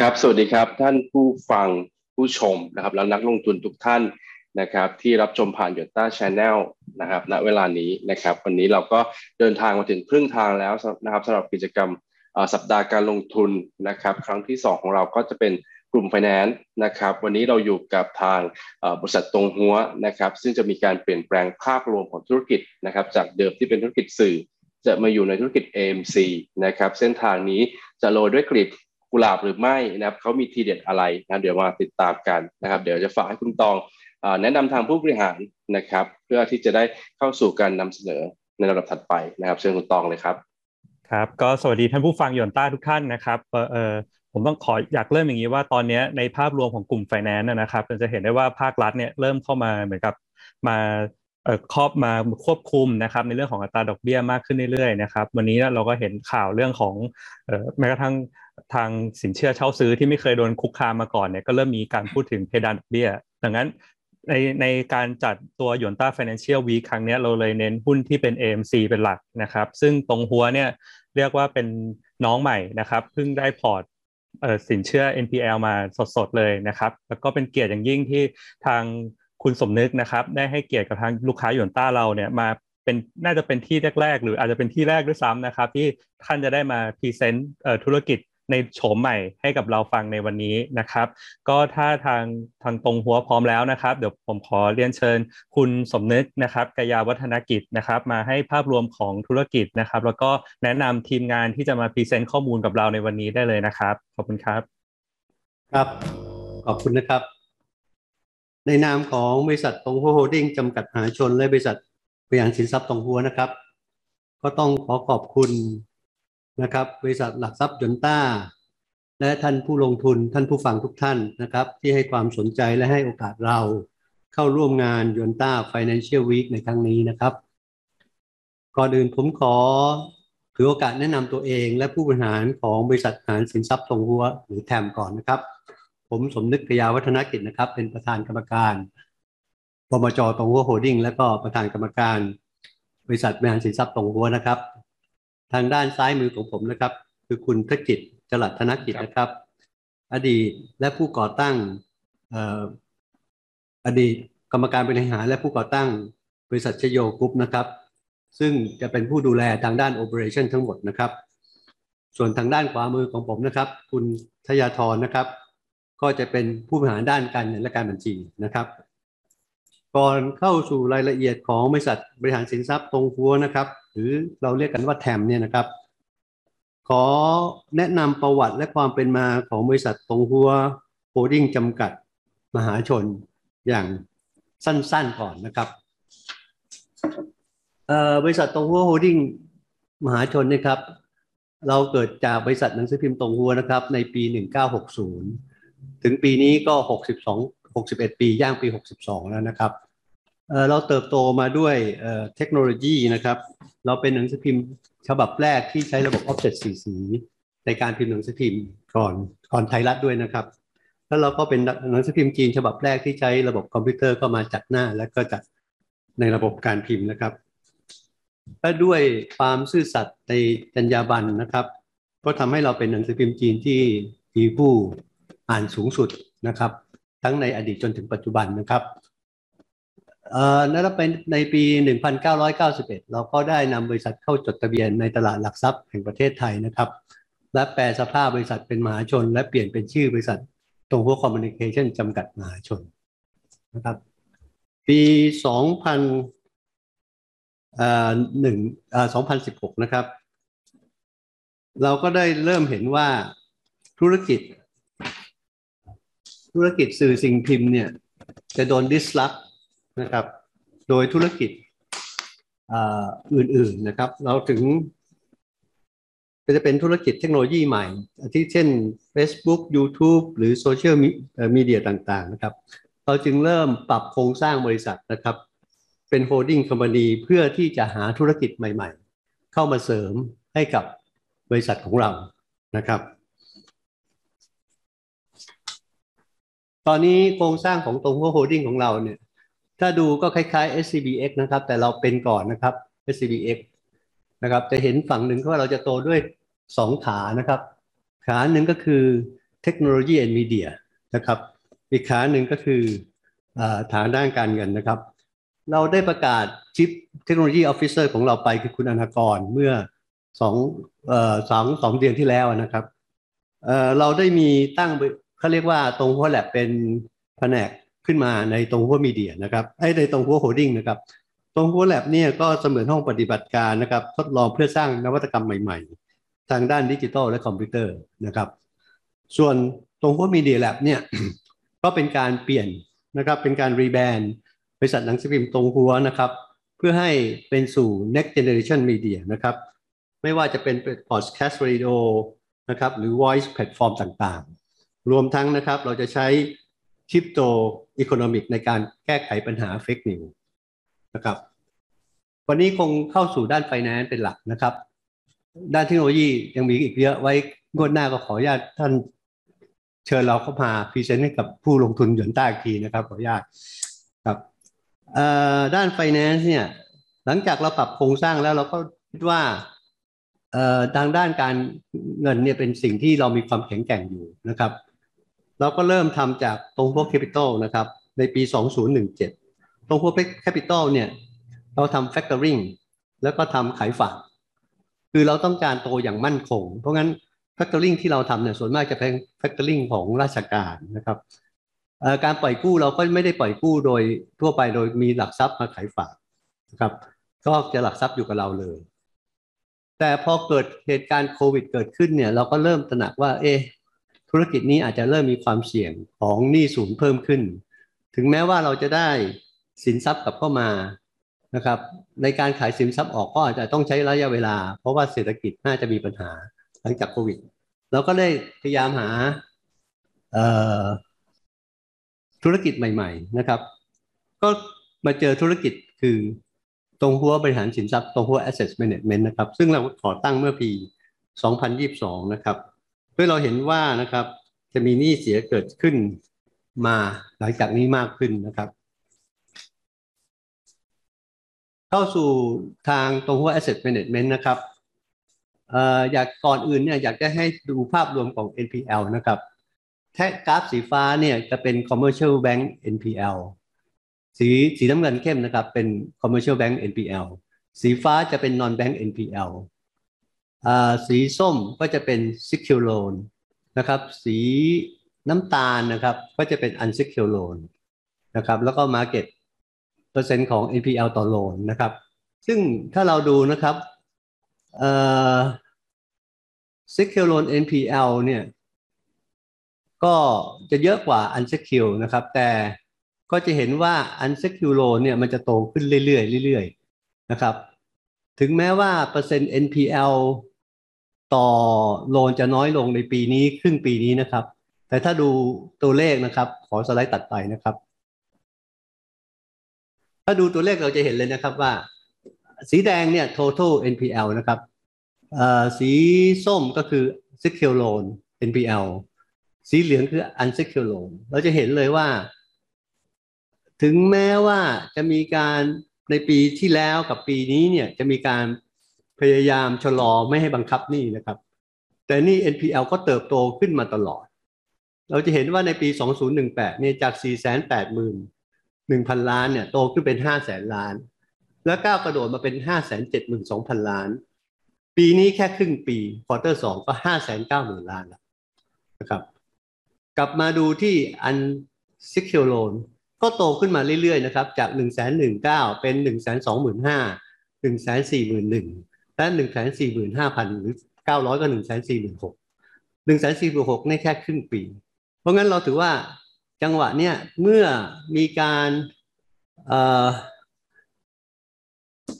ครับ สวัสดีครับ ท่านผู้ฟังผู้ชมนะครับแล้วนักลงทุนทุกท่านนะครับที่รับชมผ่าน Yuanta Channel นะครับณเวลานี้นะครับวันนี้เราก็เดินทางมาถึงครึ่งทางแล้วนะครับสำหรับกิจกรรมสัปดาห์การลงทุนนะครับครั้งที่ 2 ของเราก็จะเป็นกลุ่มไฟแนนซ์นะครับวันนี้เราอยู่กับทางบริษัทตงฮั้วนะครับซึ่งจะมีการเปลี่ยนแปลงภาพรวมของธุรกิจนะครับจากเดิมที่เป็นธุรกิจสื่อ จะมาอยู่ในธุรกิจ AMC นะครับเส้นทางนี้จะโรยด้วยกลีบ กุหลาบหรือไม่นะครับเขามีทีเด็ดอะไรนะเดี๋ยวมาติดตามกันนะครับ เดี๋ยวจะฝากให้คุณตองแนะนำทางผู้บริหารนะครับ เพื่อที่จะได้เข้าสู่การนำเสนอในระดับถัดไปนะครับ เชิญคุณตองเลยครับครับก็สวัสดีท่านผู้ฟังหยวนต้าทุกท่านนะครับเออผมต้องขออยากเริ่มอย่างนี้ว่าตอนนี้ในภาพรวมของกลุ่มไฟแนนซ์นะครับเราจะเห็นได้ว่าภาครัฐเนี่ยเริ่มเข้ามาเหมือนกับมาครอบมาควบคุมนะครับในเรื่องของอัตราดอกเบี้ยมากขึ้นเรื่อยๆนะครับวันนี้เราก็เห็นข่าวเรื่องของแม้กระทั่ง ทางสินเชื่อเช่าซื้อที่ไม่เคยโดนคุกคามมาก่อนเนี่ยก็เริ่มมีการพูดถึงเพดานดอกเบี้ย ดังนั้นในในการจัดตัวหยวนต้า Financial Week ครั้งนี้เราเลยเน้นหุ้นที่เป็น AMC เป็นหลักนะครับ ซึ่งตรงหัวเนี่ยเรียกว่าเป็นน้องใหม่นะครับเพิ่งได้พอร์ตสินเชื่อ NPL มาสดๆเลยนะครับ แล้วก็เป็นเกียรติอย่างยิ่งที่ทางคุณสมนึกนะครับ ได้ให้เกียรติกับทางลูกค้าหยวนต้าเราเนี่ยมาเป็นน่าจะเป็นที่แรกๆ หรืออาจจะเป็นที่แรกด้วยซ้ำนะครับ ที่ท่านจะได้มา present ธุรกิจ ในโฉมใหม่ให้กับเราฟังในวันนี้นะครับ ก็ถ้าทางทางตงฮั้วพร้อมแล้วนะครับ เดี๋ยวผมขอเรียนเชิญ คุณสมนึกนะครับกยาวัฒนกิจนะครับ มาให้ภาพรวมของธุรกิจนะครับ แล้วก็แนะนำทีมงานที่จะมา present ข้อมูลกับเราในวันนี้ได้เลยนะครับ ขอบคุณครับ ครับ ขอบคุณนะครับ ในนามของบริษัทตงฮั้วโฮลดิ้งจำกัดมหาชนและบริษัทบริหารสินทรัพย์ตงฮั้วนะครับ ก็ต้องขอขอบคุณ นะครับ บริษัทหลักทรัพย์หยวนต้า และท่านผู้ลงทุนท่านผู้ฟังทุกท่านนะครับ ที่ให้ความสนใจและให้โอกาสเราเข้าร่วมงานหยวนต้า Financial Week ในครั้งนี้นะครับ ก่อนอื่นผมขอถือโอกาสแนะนำตัวเอง และผู้บริหารของบริษัทบริหารสินทรัพย์ตงฮั้วหรือ TAM ก่อนนะครับ ผมสมนึกกยาวัฒนกิจนะครับ เป็นประธานกรรมการบมจตงฮั้วโฮลดิ้งและก็ประธานกรรมการ บริษัทบริหารสินทรัพย์ตงฮั้วนะครับ ทางด้านซ้ายมือของผมนะครับ คือคุณทกิจจรัตนกิจนะครับ อดีตและผู้ก่อตั้งอดีตกรรมการบริหารและผู้ก่อตั้งบริษัทชโยกรุ๊ปนะครับ ซึ่งจะเป็นผู้ดูแลทางด้าน operation ทั้งหมดนะครับ ส่วนทางด้านขวามือของผมนะครับ คุณทยาธรนะครับ ก็จะเป็นผู้บริหารด้านการเงินและการบัญชีนะครับ ก่อนเข้าสู่รายละเอียดของบริษัทบริหารสินทรัพย์ตรงหัวนะครับ หรือเราเรียกกันว่าแทมเนี่ยนะครับ ขอแนะนำประวัติและความเป็นมาของบริษัทตรงหัวโฮดดิ้งจำกัดมหาชนอย่างสั้นๆก่อนนะครับบริษัทตงฮั้วโฮลดิ้งมหาชนนี่ครับ เราเกิดจากบริษัทหนังสือพิมพ์ตงฮั้วนะครับ ในปี 1960 ถึงปีนี้ก็ 62 61 ปีย่างปี 62 แล้วนะครับ เราเติบโตมาด้วยเทคโนโลยีนะครับ เราเป็นหนังสือพิมพ์ฉบับแรกที่ใช้ระบบ offset สี่สี ในการพิมพ์หนังสือพิมพ์ก่อนก่อนไทยรัฐด้วยนะครับ แล้วเราก็เป็นหนังสือพิมพ์จีนฉบับแรกที่ใช้ระบบคอมพิวเตอร์ก็มาจัดหน้า และก็จัดในระบบการพิมพ์นะครับและด้วยความซื่อสัตย์ในจรรยาบรรณนะครับ ก็ทำให้เราเป็นหนังสือพิมพ์จีนที่มีผู้อ่านสูงสุดนะครับ ทั้งในอดีตจนถึงปัจจุบันนะครับ นั่นเป็นในปี 1991 เราก็ได้นำบริษัทเข้าจดทะเบียนในตลาดหลักทรัพย์แห่งประเทศไทยนะครับ และแปลสภาพบริษัทเป็นมหาชน และเปลี่ยนเป็นชื่อบริษัทตรงพวคอมมิวนิเคชันจำกัดมหาชนนะครับ ปี 2000อ่าหนึ่งอ่า2016 นะครับ เราก็ได้เริ่มเห็นว่าธุรกิจ ธุรกิจสื่อสิ่งพิมพ์เนี่ยจะโดนดิสลอฟ นะครับ โดยธุรกิจอื่นๆนะครับ เราถึงจะเป็นธุรกิจเทคโนโลยีใหม่ ที่เช่น Facebook YouTube หรือโซเชียลมีเดียต่างๆนะครับ เราจึงเริ่มปรับโครงสร้างบริษัทนะครับ เป็น holding company เพื่อที่จะหาธุรกิจใหม่ๆ เข้ามาเสริมให้กับบริษัทของเรานะครับ ตอนนี้โครงสร้างของตงฮั้วโฮลดิ้งของเราเนี่ย ถ้าดูก็คล้ายๆ SCBX นะครับ แต่เราเป็นก่อนนะครับ SCBX นะครับจะเห็นฝั่งหนึ่งว่าเราจะโตด้วย 2 ขานะครับ ขาหนึ่งก็คือ technology and media นะครับ อีกขาหนึ่งก็คืออาทางด้านการเงินนะครับ เราได้ประกาศ Chief Technology Officer ของเราไปคือคุณอนากรเมื่อสองสองสองเดือนที่แล้วนะครับเราได้มีตั้งเขาเรียกว่าตงฮั้วแลบเป็นแผนก ขึ้นมาในตงฮั้วมีเดียนะครับไอ้ในตงฮั้วโฮลดิ้งนะครับตงฮั้วแลบเนี่ยก็เสมือนห้องปฏิบัติการนะครับทดลองเพื่อสร้างนวัตกรรมใหม่ ๆ ทางด้านดิจิทัลและคอมพิวเตอร์นะครับ ส่วนตงฮั้ว Media Lab เนี่ยก็เป็นการเปลี่ยนนะครับเป็นการ rebrand บริษัทหนังสือพิมพ์ตงฮั้วนะครับ เพื่อให้เป็นสู่ next generation media นะครับไม่ว่าจะเป็น podcast radio นะครับหรือ voice platform ต่างๆ รวมทั้งนะครับเราจะใช้crypto economic ในการแก้ไขปัญหา fake news นะครับ วันนี้คงเข้าสู่ด้าน finance เป็นหลักนะครับ ด้านเทคโนโลยียังมีอีกเยอะไว้งวดหน้าก็ขออนุญาตท่านเชิญเราเข้ามา present ให้กับผู้ลงทุนหยวนต้าอีกทีนะครับขออนุญาตครับด้าน finance เนี่ยหลังจากเราปรับโครงสร้างแล้วเราก็คิดว่าทางด้านการเงินเนี่ยเป็นสิ่งที่เรามีความแข็งแกร่งอยู่นะครับ เราก็เริ่มทำจากตงฮั้วแคปปิตอลนะครับ ในปี 2017 ตงฮั้วแคปปิตอลเนี่ย เราทำแฟ c ตอริงแล้วก็ทำขายฝาก คือเราต้องการโตอย่างมั่นคง เพราะงั้นแฟ c ตอริงที่เราทำเนี่ยส่วนมากจะเป็นแฟ c ตอริงของราชการนะครับการปล่อยกู้เราก็ไม่ได้ปล่อยกู้โดยทั่วไปโดยมีหลักทรัพย์มาขายฝากนะครับก็จะหลักทรัพย์อยู่กับเราเลย แต่พอเกิดเหตุการณ์โควิดเกิดขึ้นเนี่ยเราก็เริ่มตระหนักว่าเอ๊ะ ธุรกิจนี้อาจจะเริ่มมีความเสี่ยงของหนี้สูญเพิ่มขึ้น ถึงแม้ว่าเราจะได้สินทรัพย์กลับเข้ามานะครับ ในการขายสินทรัพย์ออกก็อาจจะต้องใช้ระยะเวลา เพราะว่าเศรษฐกิจน่าจะมีปัญหาหลังจากโควิดเราก็ได้พยายามหาธุรกิจใหม่ ๆ นะครับ ก็มาเจอธุรกิจคือตรงหัวบริหารสินทรัพย์ตรงหัว asset management นะครับ ซึ่งเราขอตั้งเมื่อปี 2022 นะครับ เพื่อเราเห็นว่านะครับ จะมีหนี้เสียเกิดขึ้นมาหลังจากนี้มากขึ้นนะครับ เข้าสู่ทางตรงหัว asset management นะครับอยากก่อนอื่นเนี่ยอยากจะให้ดูภาพรวมของ NPL นะครับ แท่กราฟสีฟ้าเนี่ยจะเป็น commercial bank NPL สีสีน้ำเงินเข้มนะครับ เป็น commercial bank NPL สีฟ้าจะเป็น non bank NPL สีส้มก็จะเป็น secure loan นะครับ สีน้ำตาลนะครับ ก็จะเป็น unsecured loan นะครับ แล้วก็ market เปอร์เซ็นต์ของ NPL ต่อโลนนะครับ ซึ่งถ้าเราดูนะครับเอ่อ secure loan NPL เนี่ยก็จะเยอะกว่า unsecured นะครับ แต่ก็จะเห็นว่า unsecured loan เนี่ยมันจะโตขึ้นเรื่อยๆเรื่อยๆนะครับ ถึงแม้ว่าเปอร์เซ็นต์ NPL ต่อโลนจะน้อยลงในปีนี้ครึ่งปีนี้นะครับ แต่ถ้าดูตัวเลขนะครับ ขอสไลด์ตัดไปนะครับ ถ้าดูตัวเลขเราจะเห็นเลยนะครับว่า สีแดงเนี่ย total NPL นะครับสีส้มก็คือ secure loan NPL สีเหลืองคือ unsecured loan เราจะเห็นเลยว่า ถึงแม้ว่าจะมีการในปีที่แล้วกับปีนี้เนี่ยจะมีการ พยายามชะลอไม่ให้บังคับหนี้นะครับ แต่นี่ NPL ก็เติบโตขึ้นมาตลอด เราจะเห็นว่าในปี 2018 เนี่ยจาก 481,000 ล้านเนี่ยโตขึ้นเป็น 500,000 ล้าน แล้วก้าวกระโดดมาเป็น 572,000 ล้าน ปีนี้แค่ครึ่งปีควอเตอร์สองก็ห้าแสนเก้าหมื่นล้านแล้วนะครับ กลับมาดูที่อันซิเคีโลนก็โตขึ้นมาเรื่อยๆนะครับ จากหนึ่งแสนหนึ่งเก้าเป็นหนึ่งแสนสองหมื่นห้าหนึ่งแสนสี่หมื่นหนึ่ง นั้หนึ่งแสนสี่หมื่นห้าพันหรือเก้าร้อยก็หนึ่งแสนสี่หมื่นหกหนึ่งแสนสี่หมื่นหกนี่แค่ครึ่งปี เพราะงั้นเราถือว่าจังหวะเนี้ยเมื่อมีการเ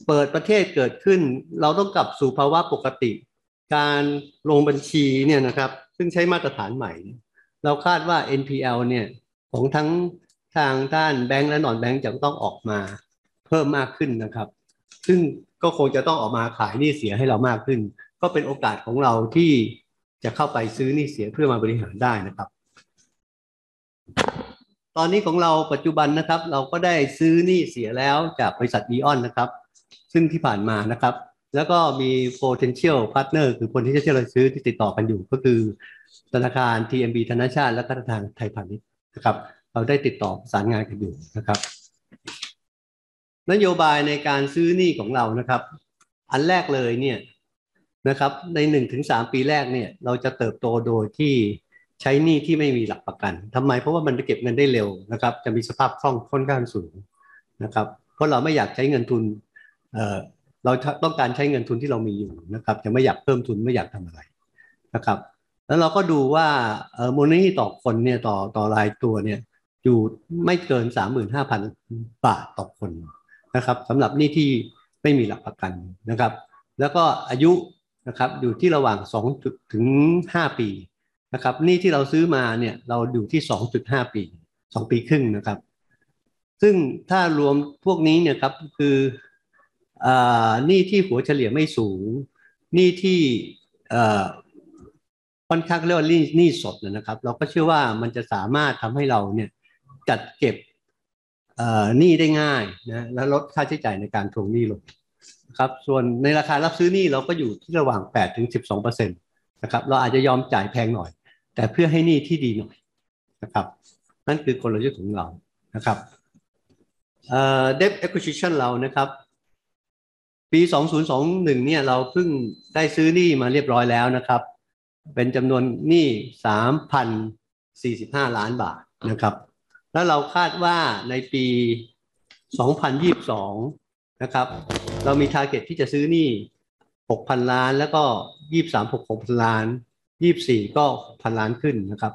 เปิดประเทศเกิดขึ้น เราต้องกลับสู่ภาวะปกติ การลงบัญชีเนี่ยนะครับ ซึ่งใช้มาตรฐานใหม่ เราคาดว่า NPL เนี่ยของทั้งทางด้านแบงก์และนอนแบงก์จะต้องออกมาเพิ่มมากขึ้นนะครับ ซึ่งก็คงจะต้องออกมาขายหนี้เสียให้เรามากขึ้น ก็เป็นโอกาสของเราที่จะเข้าไปซื้อหนี้เสียเพื่อมาบริหารได้นะครับ ตอนนี้ของเราปัจจุบันนะครับ เราก็ได้ซื้อหนี้เสียแล้วจากบริษัทอีออนนะครับ ซึ่งที่ผ่านมานะครับ แล้วก็มี potential partner คือคนที่จะเราซื้อที่ติดต่อกันอยู่ก็คือ ธนาคาร TMB ธนาชาติและธนาคารไทยพาณิชย์นะครับ เราได้ติดต่อประสานงานกันอยู่นะครับ นโยบายในการซื้อหนี้ของเรานะครับ อันแรกเลยเนี่ยนะครับในหนึ่งถึงสามปีแรกเนี่ยเราจะเติบโตโดยที่ใช้หนี้ที่ไม่มีหลักประกันทำไมเพราะว่ามันจะเก็บเงินได้เร็วนะครับ จะมีสภาพคล่องค่อนข้างสูงนะครับ เพราะเราไม่อยากใช้เงินทุนเอ่อเราต้องการใช้เงินทุนที่เรามีอยู่นะครับ จะไม่อยากเพิ่มทุนไม่อยากทำอะไรนะครับ แล้วเราก็ดูว่าเอ่อมูลนิธิต่อคนเนี่ยต่อต่อรายตัวเนี่ยอยู่ไม่เกิน35,000บาทต่อคน นะครับสำหรับหนี้ที่ไม่มีหลักประกันนะครับ แล้วก็อายุนะครับอยู่ที่ระหว่าง2ถึง 5 ปีนะครับหนี้ที่เราซื้อมาเนี่ยเราอยู่ที่ 2.5 ปี 2 ปีครึ่งนะครับ ซึ่งถ้ารวมพวกนี้เนี่ยครับคือหนี้ที่หัวเฉลี่ยไม่สูงหนี้ที่ค่อนข้างเรียกว่าหนี้สดนะครับ เราก็เชื่อว่ามันจะสามารถทำให้เราเนี่ยจัดเก็บ หนี้ได้ง่ายนะและลดค่าใช้จ่ายในการทวงหนี้ลงครับส่วนในราคารับซื้อหนี้เราก็อยู่ที่ระหว่าง8ถึง12เปอร์เซ็นต์นะครับเราอาจจะยอมจ่ายแพงหน่อย แต่เพื่อให้หนี้ที่ดีหน่อยนะครับนั่นคือกลยุทธ์ของเรานะครับเอ่อ debt acquisition เรานะครับ ปี 2021เนี่ยเราเพิ่งได้ซื้อหนี้มาเรียบร้อยแล้วนะครับ เป็นจำนวนหนี้3,045 ล้านบาทนะครับ แล้วเราคาดว่าในปี 2022 นะครับ เรามี t a r g e t ที่จะซื้อนี้6,000 ล้าน แล้วก็ 23 6 6,000 ล้าน 24 ก็พันล้านขึ้นนะครับ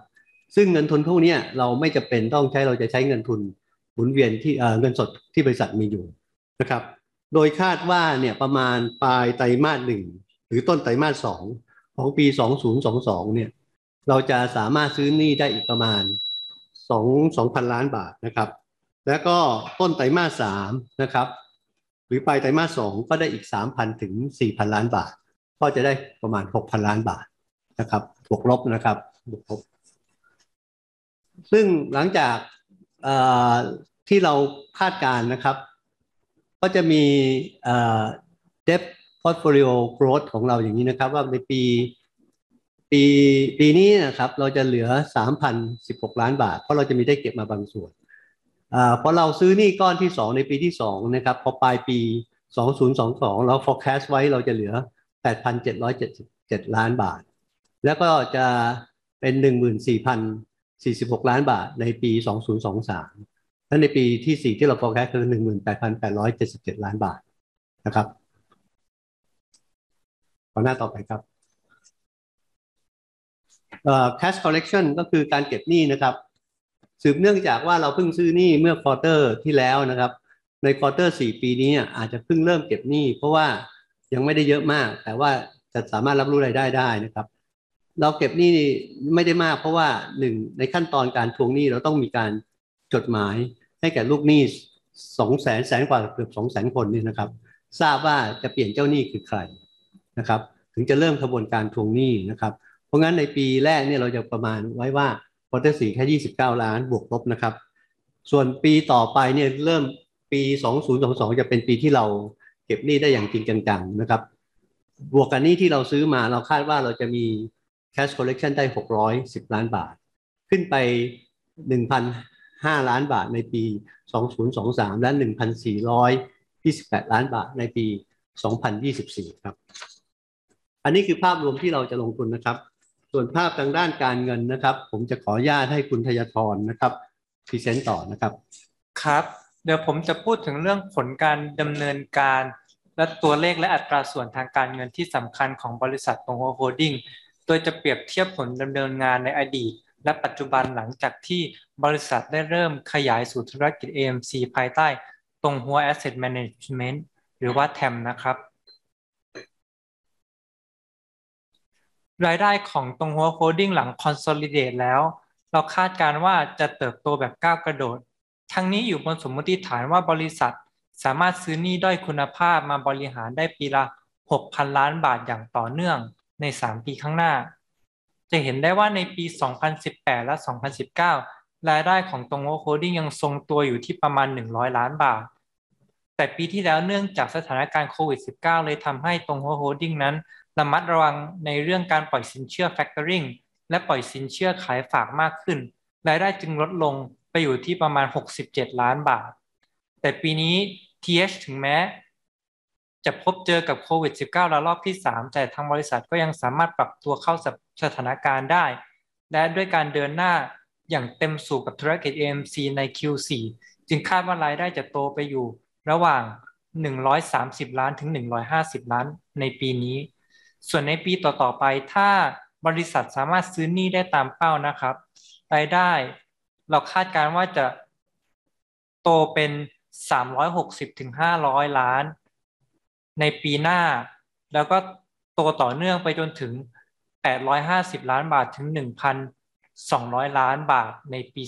ซึ่งเงินทุนพวกนี้เราไม่จะเป็นต้องใช้เราจะใช้เงินทุนหมุนเวียนที่เงินสดที่บริษัทมีอยู่นะครับ โดยคาดว่าเนี่ยประมาณปลายไตรมาสหนึ่งหรือต้นไตรมาสสองของปี 2022 เนี่ย เราจะสามารถซื้อนี้ได้อีกประมาณ 2 2,000ล้านบาทนะครับ แล้วก็ต้นไตรมาสสามนะครับ หรือปลายไตรมาสสองก็ได้อีก3,000ถึง4,000ล้านบาท ก็จะได้ประมาณ6,000ล้านบาทนะครับบวกลบนะครับบวกลบซึ่งหลังจากที่เราคาดการนะครับ ก็จะมี debt portfolio growth ของเราอย่างนี้นะครับ ว่าในปี ปีปีนี้นะครับเราจะเหลือ 3,016 ล้านบาท เพราะเราจะมีได้เก็บมาบางส่วนอพอเราซื้อนี่ก้อนที่ 2 ในปีที่2นะครับพอปลายปี 2022 เรา forecast ไว้เราจะเหลือ 8,777 ล้านบาท แล้วก็จะเป็น 14,046 ล้านบาทในปี 2023และในปีที่ 4 ที่เรา forecast คือ 18,877 ล้านบาทนะครับขอหน้าต่อไปครับ cash collection ก็คือการเก็บหนี้นะครับ สืบเนื่องจากว่าเราเพิ่งซื้อหนี้เมื่อ quarter ที่แล้วนะครับ ใน quarter สี่ปีนี้อาจจะเพิ่งเริ่มเก็บหนี้เพราะว่ายังไม่ได้เยอะมาก แต่ว่าจะสามารถรับรู้รายได้ได้นะครับ เราเก็บหนี้ไม่ได้มาก เพราะว่าหนึ่งในขั้นตอนการทวงหนี้เราต้องมีการจดหมายให้แก่ลูกหนี้สองแสนแสนกว่าเกือบสองแสนคนนี่นะครับ ทราบว่าจะเปลี่ยนเจ้าหนี้คือใครนะครับ ถึงจะเริ่มกระบวนการทวงหนี้นะครับ เพราะงั้นในปีแรกเนี่ยเราจะประมาณไว้ว่าควอเตอร์สี่แค่ 29 ล้านบวกลบนะครับ ส่วนปีต่อไปเนี่ยเริ่มปี 2022 จะเป็นปีที่เราเก็บหนี้ได้อย่างจริงจังๆนะครับ บวกกันหนี้ที่เราซื้อมาเราคาดว่าเราจะมี cash collection ได้ 610 ล้านบาท ขึ้นไป 1,005 ล้านบาทในปี 2023 และ 1,428 ล้านบาทในปี 2024 ครับ อันนี้คือภาพรวมที่เราจะลงทุนนะครับ ส่วนภาพทางด้านการเงินนะครับ ผมจะขออนุญาตให้คุณธยทรนะครับpresent ต่อนะครับ ครับ เดี๋ยวผมจะพูดถึงเรื่องผลการดำเนินการ และตัวเลขและอัตราส่วนทางการเงินที่สำคัญของบริษัทตงฮั้ว โฮลดิ้งโดยจะเปรียบเทียบผลดำเนินงานในอดีต และปัจจุบันหลังจากที่บริษัทได้เริ่มขยายสู่ธุรกิจ AMC ภายใต้ตงฮั้ว Asset Management หรือว่าแทมนะครับ รายได้ของตงฮั้วโฮลดิ้งหลัง consolidate แล้ว เราคาดการว่าจะเติบโตแบบก้าวกระโดด ทั้งนี้อยู่บนสมมติฐานว่าบริษัทสามารถซื้อหนี้ด้อยคุณภาพมาบริหารได้ปีละ 6,000 ล้านบาทอย่างต่อเนื่องใน 3 ปีข้างหน้า จะเห็นได้ว่าในปี 2018 และ 2019 รายได้ของตงฮั้ว โฮลดิ้งยังทรงตัวอยู่ที่ประมาณ 100 ล้านบาท แต่ปีที่แล้วเนื่องจากสถานการณ์โควิด -19 เลยทำให้ตงฮั้ว โฮลดิ้งนั้น ระมัดระวังในเรื่องการปล่อยสินเชื่อ factoring และปล่อยสินเชื่อขายฝากมากขึ้น รายได้จึงลดลงไปอยู่ที่ประมาณ 67 ล้านบาท แต่ปีนี้ TH ถึงแม้ จะพบเจอกับโควิด -19 ระลอกที่ 3 แต่ทางบริษัทก็ยังสามารถปรับตัวเข้าสถานการณ์ได้ และด้วยการเดินหน้าอย่างเต็มสูบกับธุรกิจ AMC ใน Q4 จึงคาดว่ารายได้จะโตไปอยู่ระหว่าง 130 ล้านถึง 150 ล้านในปีนี้ ส่วนในปีต่อๆไปถ้าบริษัทสามารถซื้อหนี้ได้ตามเป้านะครับรายได้ เราคาดการว่าจะโตเป็น 360ถึง500 ล้าน ในปีหน้า แล้วก็โตต่อเนื่องไปจนถึง 850 ล้านบาทถึง 1,200 ล้านบาทในปี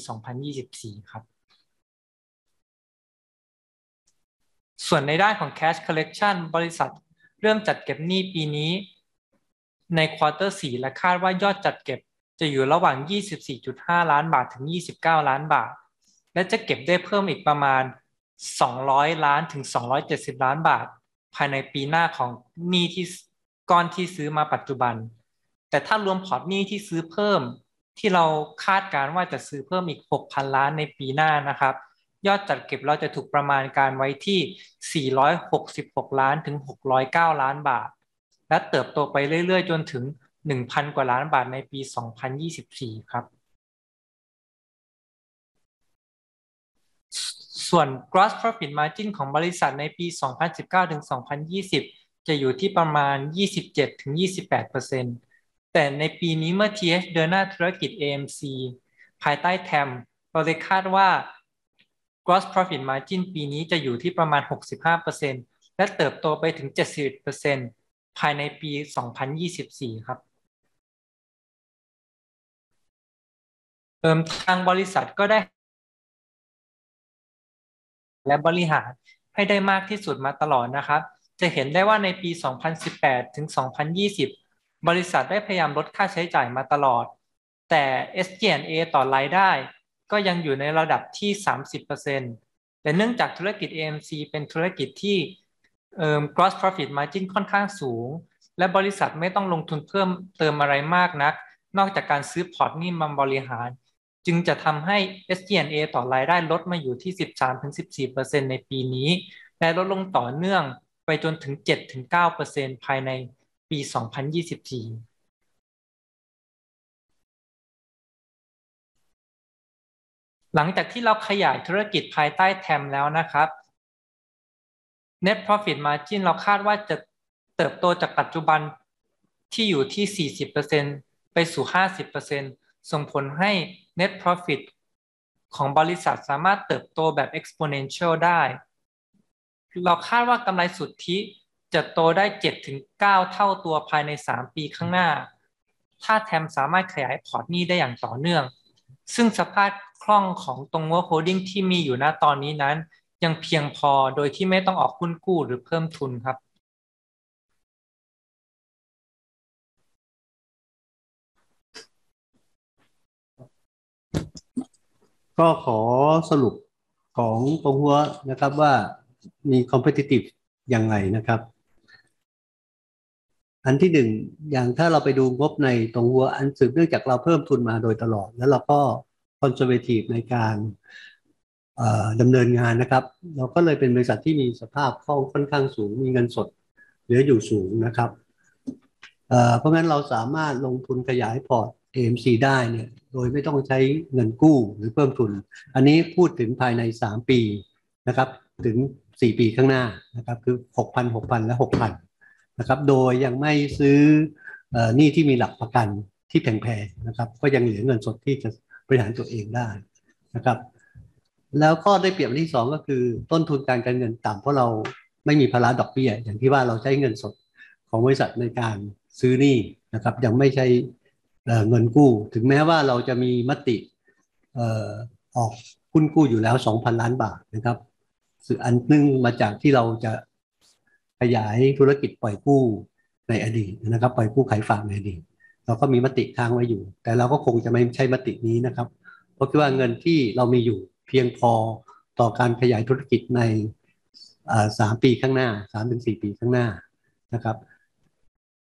2024 ครับ ส่วนในด้านของ cash collection บริษัทเริ่มจัดเก็บหนี้ปีนี้ ในควอเตอร์4และคาดว่ายอดจัดเก็บจะอยู่ระหว่าง 24.5 ล้านบาทถึง 29 ล้านบาท และจะเก็บได้เพิ่มอีกประมาณ 200 ล้านถึง 270 ล้านบาท ภายในปีหน้าของหนี้ที่ก้อนที่ซื้อมาปัจจุบัน แต่ถ้ารวมพอร์ตหนี้ที่ซื้อเพิ่ม ที่เราคาดการว่าจะซื้อเพิ่มอีก 6,000 ล้านในปีหน้านะครับ ยอดจัดเก็บเราจะถูกประมาณการไว้ที่ 466 ล้านถึง 609 ล้านบาท และเติบโตไปเรื่อยๆ จนถึง 1,000 กว่าล้านบาทในปี 2024 ครับ ส่วน gross profit margin ของบริษัทในปี 2019 ถึง 2020 จะอยู่ที่ประมาณ 27 ถึง 28 แต่ในปีนี้เมื่อ TH เดินหน้าธุรกิจ AMC ภายใต้แทมเราเลยคาดว่า gross profit margin ปีนี้จะอยู่ที่ประมาณ 65%และเติบโตไปถึง 71% ภายในปี 2024 ครับเอิมทางบริษัทก็ได้ และบริหารให้ได้มากที่สุดมาตลอดนะครับ จะเห็นได้ว่าในปี 2018 ถึง 2020 บริษัทได้พยายามลดค่าใช้จ่ายมาตลอด แต่ SG&A ต่อรายได้ ก็ยังอยู่ในระดับที่ 30%แต่เนื่องจากธุรกิจ AMC เป็นธุรกิจที่ gross profit margin ค่อนข้างสูง และบริษัทไม่ต้องลงทุนเพิ่มเติมอะไรมากนัก นอกจากการซื้อพอร์ตนี่มาบริหาร จึงจะทำให้ SG&A ต่อรายได้ลดมาอยู่ที่ 13-14%ในปีนี้ และลดลงต่อเนื่องไปจนถึง 7-9%ภายในปี 2024หลังจากที่เราขยายธุรกิจภายใต้แทมแล้วนะครับ Net Profit Margin เราคาดว่าจะเติบโตจากปัจจุบันที่อยู่ที่ 40%ไปสู่ 50%ส่งผลให้ Net Profit ของบริษัทสามารถเติบโตแบบ exponential ได้ เราคาดว่ากำไรสุทธิจะโตได้ 7-9 เท่าตัวภายใน 3 ปีข้างหน้า ถ้าแทมสามารถขยายพอร์ตหนี้ได้อย่างต่อเนื่อง ซึ่งสภาพคล่องของตงฮั้ว โฮลดิ้งที่มีอยู่ณตอนนี้นั้น ยังเพียงพอโดยที่ไม่ต้องออกหุ้นกู้หรือเพิ่มทุนครับ ก็ขอสรุปของตรงหัวนะครับว่ามี competitive ยังไงนะครับ อันที่หนึ่งอย่างถ้าเราไปดูงบในตรงหัวอันสืบเนื่องจากเราเพิ่มทุนมาโดยตลอด แล้วเราก็ conservative ในการ ดำเนินงานนะครับ เราก็เลยเป็นบริษัทที่มีสภาพคล่องค่อนข้างสูง มีเงินสดเหลืออยู่สูงนะครับเพราะงั้นเราสามารถลงทุนขยายพอร์ต AMC ได้เนี่ยโดยไม่ต้องใช้เงินกู้หรือเพิ่มทุน อันนี้พูดถึงภายใน 3 ปีนะครับถึง 4 ปีข้างหน้านะครับคือ 6,000 6,000 และ 6,000นะครับโดยยังไม่ซื้อหนี้ที่มีหลักประกันที่แพงๆนะครับก็ยังเหลือเงินสดที่จะบริหารตัวเองได้นะครับ แล้วข้อได้เปรียบที่2ก็คือต้นทุนการการเงินต่ำเพราะเราไม่มีภาระดอกเบี้ย อย่างที่ว่าเราใช้เงินสดของบริษัทในการซื้อหนี้นะครับ ยังไม่ใช่เงินกู้ ถึงแม้ว่าเราจะมีมติออกหุ้นกู้อยู่แล้ว 2,000 ล้านบาทนะครับสื่ออันนึงมาจากที่เราจะขยายธุรกิจปล่อยกู้ในอดีตนะครับ ปล่อยกู้ขายฝากในอดีตเราก็มีมติค้างไว้อยู่ แต่เราก็คงจะไม่ใช้มตินี้นะครับ เพราะคิดว่าเงินที่เรามีอยู่ เพียงพอต่อการขยายธุรกิจในสามปีข้างหน้าสามถึงสี่ปีข้างหน้านะครับ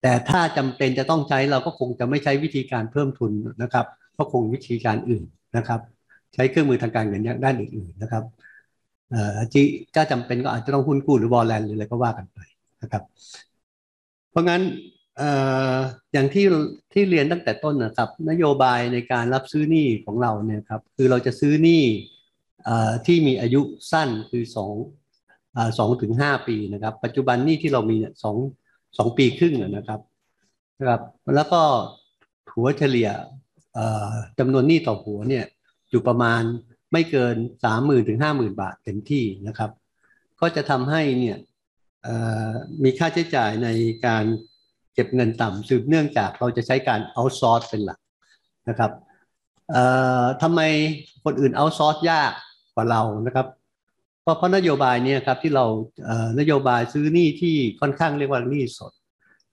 แต่ถ้าจำเป็นจะต้องใช้เราก็คงจะไม่ใช้วิธีการเพิ่มทุนนะครับ ก็คงวิธีการอื่นนะครับ ใช้เครื่องมือทางการเงินด้านอื่นๆนะครับเอ่อที่ถ้าจำเป็นก็อาจจะต้องหุ้นกู้หรือบอลแลนหรืออะไรก็ว่ากันไปนะครับ เพราะงั้นออย่างที่ที่เรียนตั้งแต่ต้นนะครับ นโยบายในการรับซื้อหนี้ของเราเนี่ยครับคือเราจะซื้อหนี้เอ่อ ที่มีอายุสั้นคือสองสองถึงห้าปีนะครับ ปัจจุบันนี้ที่เรามีเนี่ยสองสองปีครึ่งนะครับนะครับ แล้วก็หัวเฉลี่ยจำนวนหนี้ต่อหัวเนี่ยอยู่ประมาณไม่เกินสามหมื่นถึงห้าหมื่นบาทเต็มที่นะครับ ก็จะทำให้เนี่ยมีค่าใช้จ่ายในการเก็บเงินต่ำสืบเนื่องจากเราจะใช้การเอาซอร์สเป็นหลักนะครับทำไมคนอื่น outsource ยาก ว่าเรานะครับเพราะเพราะนโยบายนี้ครับที่เรานโยบายซื้อหนี้ที่ค่อนข้างเรียกว่าหนี้สด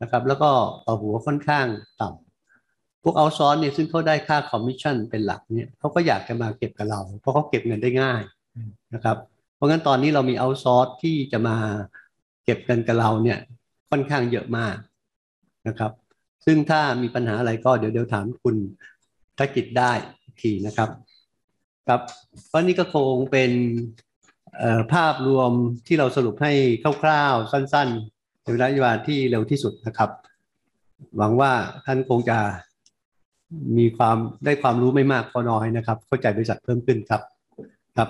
นะครับ แล้วก็ต่อหัวค่อนข้างต่ำพวก outsource เนี่ยซึ่งเขาได้ค่าคอมมิชชั่นเป็นหลักเนี่ยเขาก็อยากจะมาเก็บกับเรา เพราะเขาเก็บเงินได้ง่ายนะครับเพราะงั้นตอนนี้เรามี outsource ที่จะมาเก็บเงินกับเราเนี่ยค่อนข้างเยอะมากนะครับ ซึ่งถ้ามีปัญหาอะไรก็เดี๋ยวเดี๋ยวถามคุณธกิจได้ทีนะครับ ครับก็นี่ก็คงเป็นภาพรวมที่เราสรุปให้คร่าวๆ สั้นๆ ในเวลาเวลาที่เร็วที่สุดนะครับ หวังว่าท่านคงจะมีความได้ความรู้ไม่มากพอน้อยนะครับ เข้าใจบริษัทเพิ่มขึ้นครับครับ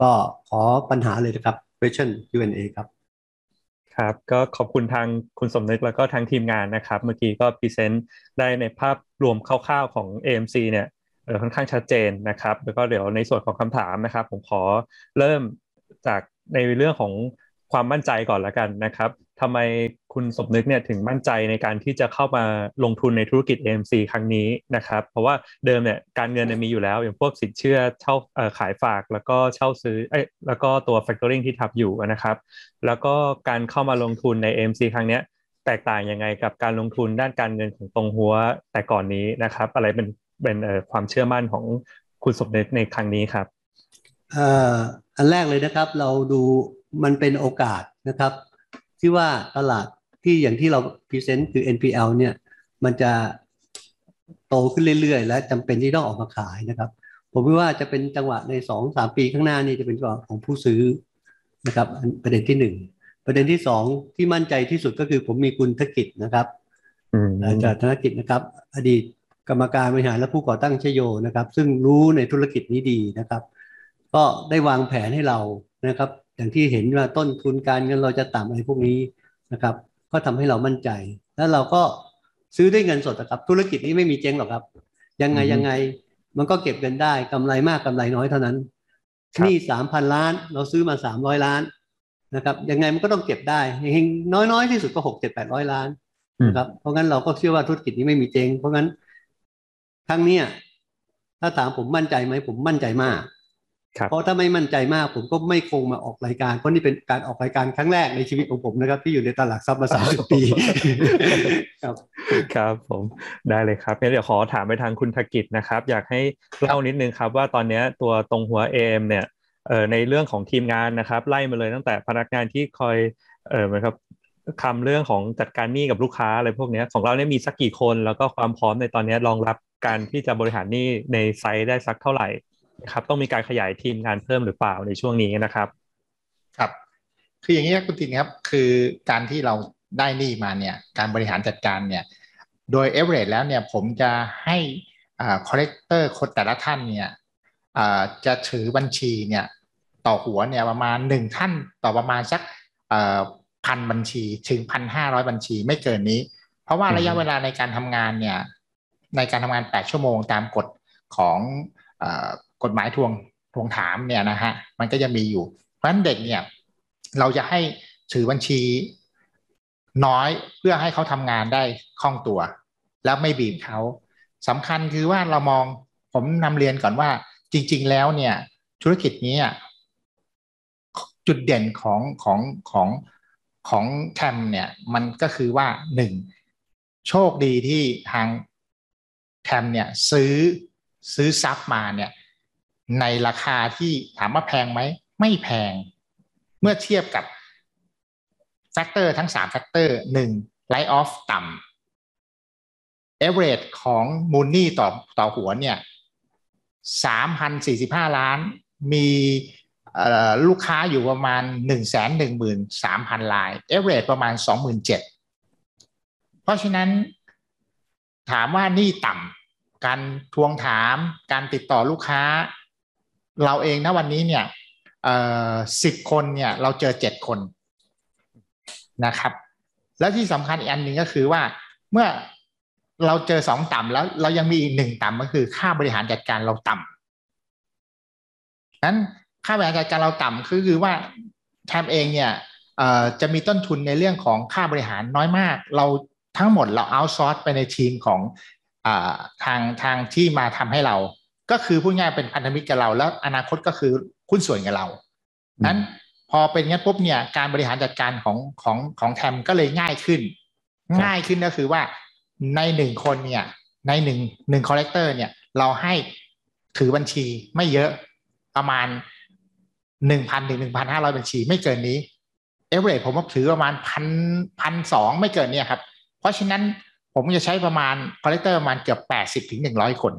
ก็ขอปัญหาเลยนะครับ question Q&A ครับ ครับก็ขอบคุณทางคุณสมนึกแล้วก็ทางทีมงานนะครับ เมื่อกี้ก็พรีเซนต์ได้ในภาพรวมคร่าวๆของ AMC เนี่ยค่อนข้างชัดเจนนะครับ แล้วก็เดี๋ยวในส่วนของคำถามนะครับ ผมขอเริ่มจากในเรื่องของความมั่นใจก่อนละกันนะครับ ทำไมคุณสมนึกเนี่ยถึงมั่นใจในการที่จะเข้ามาลงทุนในธุรกิจ AMC ครั้งนี้นะครับ เพราะว่าเดิมเนี่ยการเงินมีอยู่แล้ว อย่างพวกสินเชื่อเช่าขายฝากแล้วก็เช่าซื้อเอ้ยแล้วก็ตัว factoring ที่ทับอยู่นะครับ แล้วก็การเข้ามาลงทุนใน AMC ครั้งนี้แตกต่างยังไงกับการลงทุนด้านการเงินของตรงหัวแต่ก่อนนี้นะครับ อะไรเป็นเป็นความเชื่อมั่นของคุณสมเด็จในครั้งนี้ครับอันแรกเลยนะครับเราดูมันเป็นโอกาสนะครับ ที่ว่าตลาดที่อย่างที่เราพรีเซนต์คือ NPL เนี่ยมันจะโตขึ้นเรื่อยๆ และจำเป็นที่ต้องออกมาขายนะครับ ผมว่าจะเป็นจังหวะในสองสามปีข้างหน้านี่จะเป็นจังหวะของผู้ซื้อนะครับประเด็นที่หนึ่งประเด็นที่สองที่มั่นใจที่สุดก็คือผมมีคุณธกิจนะครับจากธนกิจนะครับ อดีตกรรมการบริหารและผู้ก่อตั้งชโยนะครับ ซึ่งรู้ในธุรกิจนี้ดีนะครับ ก็ได้วางแผนให้เรานะครับ อย่างที่เห็นว่าต้นทุนการเงินเราจะต่ำอะไรพวกนี้นะครับ ก็ทำให้เรามั่นใจ แล้วเราก็ซื้อด้วยเงินสดนะครับ ธุรกิจนี้ไม่มีเจ๊งหรอกครับ ยังไงยังไงมันก็เก็บเงินได้กำไรมากกำไรน้อยเท่านั้นนี่สามพันล้าน เราซื้อมาสามร้อยล้านนะครับ ยังไงมันก็ต้องเก็บได้เฮงน้อยๆที่สุดก็หกเจ็ดแปดร้อยล้านนะครับ เพราะงั้นเราก็เชื่อว่าธุรกิจนี้ไม่มีเจ๊งเพราะงั้นครั้งนี้ถ้าถามผมมั่นใจไหมผมมั่นใจมาก เพราะถ้าไม่มั่นใจมากผมก็ไม่คงมาออกรายการ เพราะนี่เป็นการออกรายการครั้งแรกในชีวิตของผมนะครับ ที่อยู่ในตลาดซับมาสามสิบปีครับครับผมได้เลยครับเดี๋ยวขอถามไปทางคุณธกิจนะครับ อยากให้เล่านิดนึงครับว่าตอนนี้ตัวตรงหัวเอ็มเนี่ยเอ่อในเรื่องของทีมงานนะครับ ไล่มาเลยตั้งแต่พนักงานที่คอยเอ่อเหมือนครับคำเรื่องของจัดการหนี้กับลูกค้าอะไรพวกนี้ของเราเนี่ยมีสักกี่คน แล้วก็ความพร้อมในตอนนี้รองรับการที่จะบริหารหนี้ในไซต์ได้สักเท่าไหร่ นะครับต้องมีการขยายทีมงานเพิ่มหรือเปล่าในช่วงนี้นะครับ ครับ คืออย่างนี้คุณตินครับ คือการที่เราได้หนี้มาเนี่ย การบริหารจัดการเนี่ย โดยเอเวอเรสแล้วเนี่ยผมจะให้อ่า collector คนแต่ละท่านเนี่ยอ่าจะถือบัญชีเนี่ยต่อหัวเนี่ยประมาณหนึ่งท่านต่อประมาณสักอ่าพันบัญชีถึงพันห้าร้อยบัญชีไม่เกินนี้ เพราะว่าระยะเวลาในการทำงานเนี่ยในการทำงานแปดชั่วโมงตามกฎของ กฎหมายทวงทวงถามเนี่ยนะฮะมันก็จะมีอยู่ เพราะฉะนั้นเด็กเนี่ย เราจะให้ถือบัญชีน้อยเพื่อให้เขาทำงานได้คล่องตัว แล้วไม่บีบเขาสำคัญคือว่าเรามองผมนำเรียนก่อนว่า จริง ๆ แล้วเนี่ย ธุรกิจนี้จุดเด่นของของของของแทมเนี่ย มันก็คือว่าหนึ่งโชคดีที่ทางแทมเนี่ย ซื้อซื้อซับมาเนี่ย ในราคาที่ถามว่าแพงไหม ไม่แพง เมื่อเทียบกับ factor ทั้ง3 factor หนึ่ง write-off ต่ำ average ของมูลหนี้ต่อต่อหัวเนี่ยสามพันสี่สิบห้าล้าน มีลูกค้าอยู่ประมาณหนึ่งแสนหนึ่งหมื่นสามพันลายเอเวอเรประมาณสองหมื่นเจ็ดเพราะฉะนั้นถามว่านี่ต่ำการทวงถามการติดต่อลูกค้า เราเองนะวันนี้เนี่ยสิบคนเนี่ยเราเจอเจ็ดคนนะครับ แล้วที่สำคัญอีกอันหนึ่งก็คือว่าเมื่อเราเจอสองต่ำแล้วเรายังมีอีกหนึ่งต่ำก็คือค่าบริหารจัดการเราต่ำนั้นค่าบริหารจัดการเราต่ำคือคือว่าแทมเองเนี่ยจะมีต้นทุนในเรื่องของค่าบริหารน้อยมาก เราทั้งหมดเราเอาซอร์สไปในทีมของอทางทางที่มาทำให้เรา ก็คือพูดง่ายเป็นพันธมิตรกับเรา แล้วอนาคตก็คือหุ้นส่วนกับเรานั้นพอเป็นงั้นปุ๊บเนี่ยการบริหารจัดการของของของแทมก็เลยง่ายขึ้น ง่ายขึ้นก็คือว่าในหนึ่งคนเนี่ยในหนึ่งหนึ่ง collector เนี่ยเราให้ถือบัญชีไม่เยอะประมาณหนึ่งพันถึงหนึ่งพันห้าร้อยบัญชีไม่เกินนี้เอเวอเรผมว่าถือประมาณพันพันสองไม่เกินเนี่ยครับ เพราะฉะนั้นผมจะใช้ประมาณ collector ประมาณเกือบแปดสิบถึงหนึ่งร้อยคน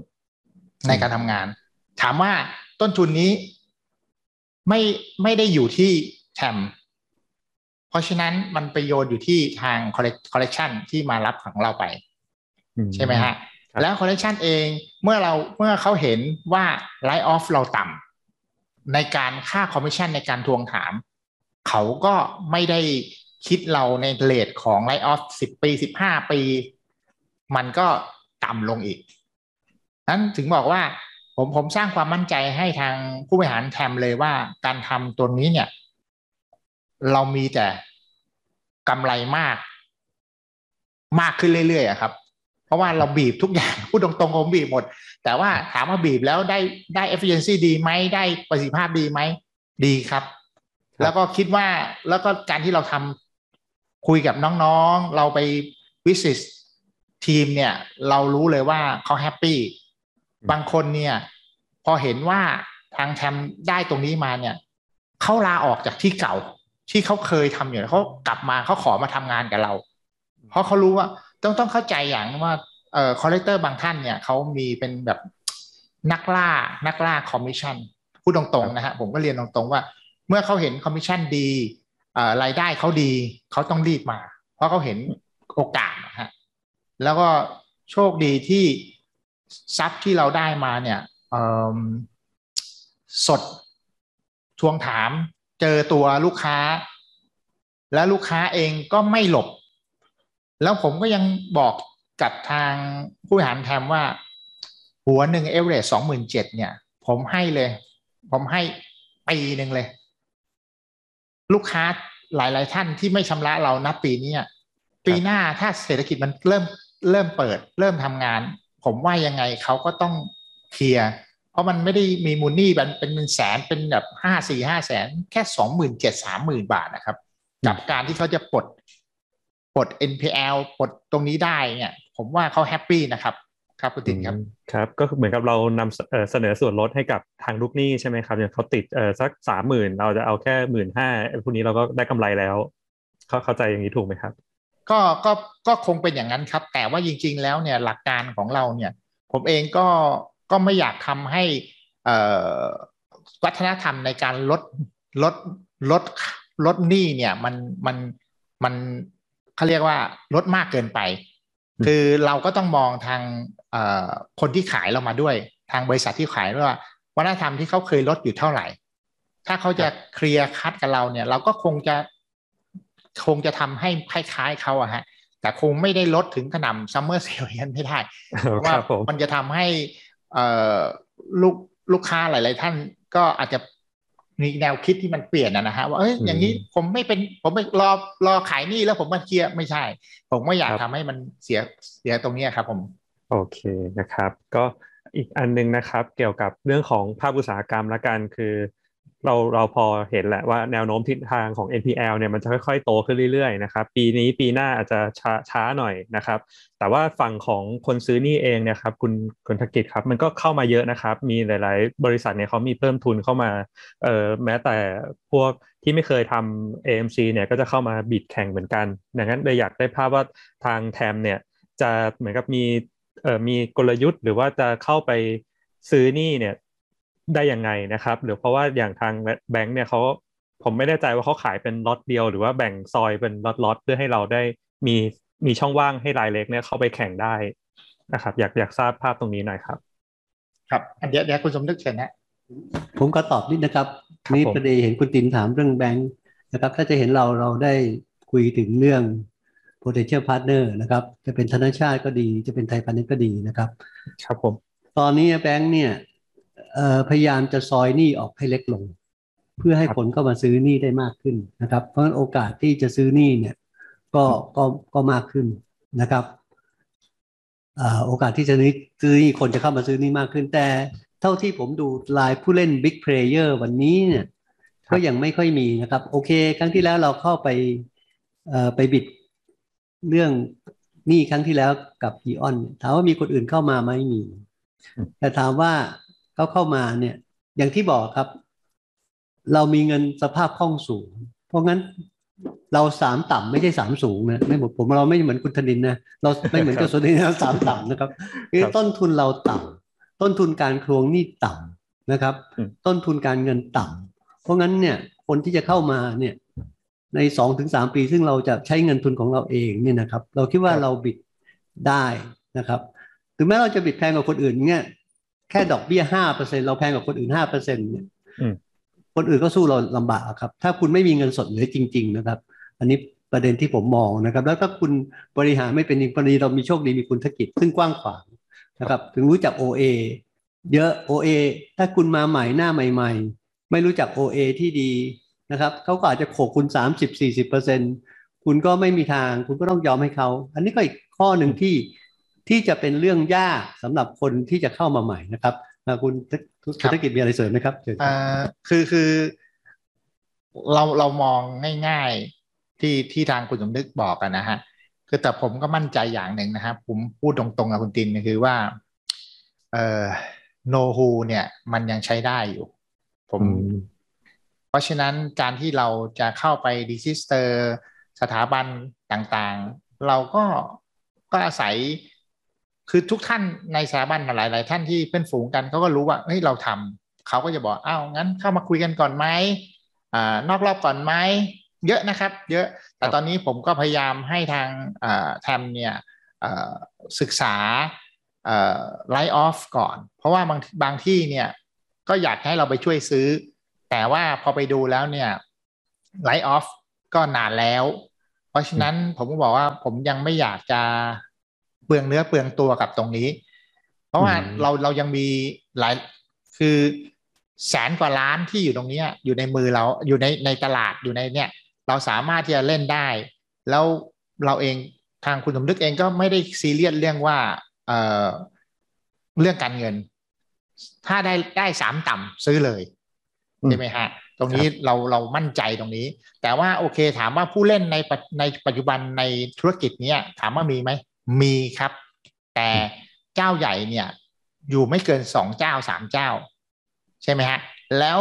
ในการทำงาน ถามว่าต้นทุนนี้ไม่ไม่ได้อยู่ที่แทมเพราะฉะนั้นมันไปโยนอยู่ที่ทางคอลเลกชันที่มารับของเราไป ใช่ไหมฮะ แล้วคอลเลกชันเองเมื่อเราเมื่อเขาเห็นว่า write-off เราต่ำในการค่าคอมมิชชั่นในการทวงถาม เขาก็ไม่ได้คิดเราใน rate ของ write-off สิบปีสิบห้าปี มันก็ต่ำลงอีก นั้นถึงบอกว่าผมผมสร้างความมั่นใจให้ทางผู้บริหารแทมเลยว่าการทำตัวนี้เนี่ย เรามีแต่กำไรมาก มากขึ้นเรื่อยๆครับ เพราะว่าเราบีบทุกอย่างพูดตรงๆผมบีบหมด แต่ว่าถามว่าบีบแล้วได้ได้ efficiency ดีไหมได้ประสิทธิภาพดีไหมดีครับ แล้วก็คิดว่าแล้วก็การที่เราทำคุยกับน้องๆ เราไปวิสิตทีมเนี่ย เรารู้เลยว่าเขาแฮปปี้ บางคนเนี่ย พอเห็นว่าทางแทมได้ตรงนี้มาเนี่ยเขาลาออกจากที่เก่าที่เขาเคยทำอยู่เขากลับมาเขาขอมาทำงานกับเรา เพราะเขารู้ว่าต้องต้องเข้าใจอย่างว่าเอ่อ collector บางท่านเนี่ยเขามีเป็นแบบนักล่านักล่าคอมมิชชั่นพูดตรงๆนะฮะผมก็เรียนตรงๆว่า เมื่อเขาเห็นคอมมิชชั่นดีเอ่อรายได้เขาดีเขาต้องรีบมา เพราะเขาเห็นโอกาสนะฮะแล้วก็โชคดีที่ ทรัพย์ที่เราได้มาเนี่ยสดทวงถาม เจอตัวลูกค้า แล้วลูกค้าเองก็ไม่หลบ แล้วผมก็ยังบอกกับทางผู้บริหารแทมว่า หัวหนึ่งเอเวอเรสสองหมื่นเจ็ดเนี่ย ผมให้เลย ผมให้ปีหนึ่งเลย ลูกค้าหลาย ๆ ท่านที่ไม่ชำระเรานับปีนี้ปีหน้าถ้าเศรษฐกิจมันเริ่มเริ่มเปิด เริ่มทำงาน ผมว่ายังไงเขาก็ต้องเคลียร์เพราะมันไม่ได้มีมูลนี่เป็นเป็นแสนเป็นแบบห้าสี่ห้าแสนแค่สองหมื่นเจ็ดสามหมื่นบาทนะครับ กับการที่เขาจะปลดปลด NPL ปลดตรงนี้ได้เนี่ยผมว่าเขาแฮปปี้นะครับครับคุณตินครับครับ ก็เหมือนกับเรานำเสนอส่วนลดให้กับทางลูกหนี้ใช่ไหมครับอย่างเขาติดสักสามหมื่นเราจะเอาแค่หมื่นห้าพวกนี้เราก็ได้กำไรแล้ว เขาเข้าใจอย่างนี้ถูกไหมครับ ก็ก็ก็คงเป็นอย่างนั้นครับ แต่ว่าจริง ๆ แล้วเนี่ยหลักการของเราเนี่ย ผมเองก็ก็ไม่อยากทำให้วัฒนธรรมในการลดลดลดลดหนี้เนี่ยมันมันมันเขาเรียกว่าลดมากเกินไป คือเราก็ต้องมองทางคนที่ขายเรามาด้วย ทางบริษัทที่ขายว่าวัฒนธรรมที่เขาเคยลดอยู่เท่าไหร่ ถ้าเขาจะเคลียร์คัดกับเราเนี่ย เราก็คงจะ คงจะทำให้คล้ายๆเขาอะฮะ แต่คงไม่ได้ลดถึงขนาดซัมเมอร์เซลยันไม่ได้เพราะว่ามันจะทำให้ลูกลูกค้าหลาย ๆ ท่านก็อาจจะมีแนวคิดที่มันเปลี่ยนนะฮะว่าเอ้ยอย่างนี้ผมไม่เป็นผมไม่รอรอขายนี่แล้วผมมาเคลียร์ไม่ใช่ ผมไม่อยากทำให้มันเสียเสียตรงนี้ครับผม โอเคนะครับ ก็อีกอันนึงนะครับ เกี่ยวกับเรื่องของภาคอุตสาหกรรมละกันคือ เราเราพอเห็นแหละว่าแนวโน้มทิศทางของ NPL เนี่ยมันจะค่อยๆ โตขึ้นเรื่อยๆนะครับปีนี้ปีหน้าอาจจะช้าช้าหน่อยนะครับ แต่ว่าฝั่งของคนซื้อนี่เองเนี่ยครับคุณคุณธกิจครับมันก็เข้ามาเยอะนะครับ มีหลาย ๆ บริษัทเนี่ยเขามีเพิ่มทุนเข้ามาเอ่อแม้แต่พวกที่ไม่เคยทำ AMC เนี่ยก็จะเข้ามาบิดแข่งเหมือนกันดังนั้นเลยอยากได้ภาพว่าทางแทมเนี่ยจะเหมือนกับมีเอ่อมีกลยุทธ์ หรือว่าจะเข้าไปซื้อนี่เนี่ย ได้ยังไงนะครับ หรือเพราะว่าอย่างทางแบงค์เนี่ยเขาผมไม่แน่ใจว่าเขาขายเป็นล็อตเดียว หรือว่าแบ่งซอยเป็นล็อตๆเพื่อให้เราได้มีมีช่องว่างให้รายเล็กเนี่ยเข้าไปแข่งได้นะครับ อยากอยากทราบภาพตรงนี้หน่อยครับ ครับอันเดี๋ยวเดี๋ยวคุณสมนึกเชิญนะผมก็ตอบนิดนะครับครับนี่ผมประเด็นเห็นคุณตินถามเรื่องแบงค์นะครับ ถ้าจะเห็นเราเราได้คุยถึงเรื่อง potential partner นะครับ จะเป็นธนาชาติก็ดี จะเป็นไทยพาณิชย์ก็ดีนะครับ ครับผม ตอนนี้แบงค์เนี่ยเอ่อ พยายามจะซอยหนี้ออกให้เล็กลง เพื่อให้คนเข้ามาซื้อหนี้ได้มากขึ้นนะครับ เพราะฉะนั้นโอกาสที่จะซื้อหนี้เนี่ยก็ก็ก็มากขึ้นนะครับอ่าโอกาสที่จะซื้อหนี้คนจะเข้ามาซื้อหนี้มากขึ้น แต่เท่าที่ผมดูรายผู้เล่น Big Player วันนี้เนี่ยก็ยังไม่ค่อยมีนะครับ โอเค ครั้งที่แล้วเราเข้าไปเอ่อไปบิดเรื่องหนี้ครั้งที่แล้วกับอีออน ถามว่ามีคนอื่นเข้ามาไหมมี แต่ถามว่า เขาเข้ามาเนี่ย อย่างที่บอกครับ เรามีเงินสภาพคล่องสูง เพราะงั้นเราสามต่ำไม่ใช่สามสูงนะไม่เหมือนผมเราไม่เหมือนคุณธนินนะเราไม่เหมือนกับโซนินเราสามต่ำนะครับคือครับต้นทุนเราต่ำต้นทุนการครวงหนี้ต่ำนะครับอืมต้นทุนการเงินต่ำเพราะงั้นเนี่ยคนที่จะเข้ามาเนี่ยในสองถึงสามปี ซึ่งเราจะใช้เงินทุนของเราเองเนี่ยนะครับ เราคิดว่าเราบิดได้นะครับถึงแม้เราจะบิดแพงกว่าคนอื่นเนี่ย แค่ดอกเบี้ยห้าเปอร์เซ็นเราแพงกว่าคนอื่นห้าเปอร์เซ็นเนี่ยอืมคนอื่นก็สู้เราลำบากครับ ถ้าคุณไม่มีเงินสดเหลือจริง ๆ นะครับ อันนี้ประเด็นที่ผมมองนะครับ แล้วถ้าคุณบริหารไม่เป็นจริงพอดีเรามีโชคดีมีคุณธกิจซึ่งกว้างขวางนะครับ ถึงรู้จัก OA เยอะ OA ถ้าคุณมาใหม่หน้าใหม่ ๆ ไม่รู้จัก OA ที่ดีนะครับเขาก็อาจจะโขกคุณสามสิบสี่สิบเปอร์เซ็นคุณก็ไม่มีทาง คุณก็ต้องยอมให้เขา อันนี้ก็อีกข้อหนึ่งที่ ที่จะเป็นเรื่องยากสำหรับคนที่จะเข้ามาใหม่นะครับอ่าคุณคุณธกิจมีอะไรเสริมไหมครับเชิญครับเอ่อคือคือ เราเรามองง่าย ๆที่ที่ทางคุณสมนึกบอกกันนะฮะคือแต่ผมก็มั่นใจอย่างหนึ่งนะครับผมพูดตรงๆกับคุณตินก็คือว่า เอ่อโนฮูเนี่ย มันยังใช้ได้อยู่ ผมอืมเพราะฉะนั้นการที่เราจะเข้าไปดิจิสเตอร์สถาบันต่างๆ เราก็ก็อาศัย คือทุกท่านในสถาบันหลาย ๆ ท่านที่เพื่อนฝูงกันเขาก็รู้ว่าเฮ้ยเราทำเขาก็จะบอกอ้าวงั้นเข้ามาคุยกันก่อนไหมอ่านอกรอบก่อนไหมเยอะนะครับ เยอะแต่ตอนนี้ผมก็พยายามให้ทางอ่าแทมเนี่ยอ่าศึกษาไลท์ออฟก่อน เพราะว่าบางบางที่เนี่ยก็อยากให้เราไปช่วยซื้อ แต่ว่าพอไปดูแล้วเนี่ยไลท์ออฟก็นานแล้ว เพราะฉะนั้นผมก็บอกว่าผมยังไม่อยากจะ เปลืองเนื้อเปลืองตัวกับตรงนี้ เพราะว่าอืมเราเรายังมีหลายคือแสนกว่าล้านที่อยู่ตรงเนี้ยอยู่ในมือเราอยู่ในในตลาดอยู่ในเนี่ย เราสามารถที่จะเล่นได้ แล้วเราเองทางคุณสมนึกเองก็ไม่ได้ซีเรียสเรื่องว่าเอ่อเรื่องการเงิน ถ้าได้ได้สามต่ำซื้อเลยอืมใช่ไหมฮะตรงนี้เราเรามั่นใจตรงนี้ แต่ว่าโอเคถามว่าผู้เล่นในปัจในปัจจุบันในธุรกิจเนี้ยถามว่ามีไหม มีครับ แต่เจ้าใหญ่เนี่ยอยู่ไม่เกินสองเจ้าสามเจ้า ใช่ไหมฮะ แล้ว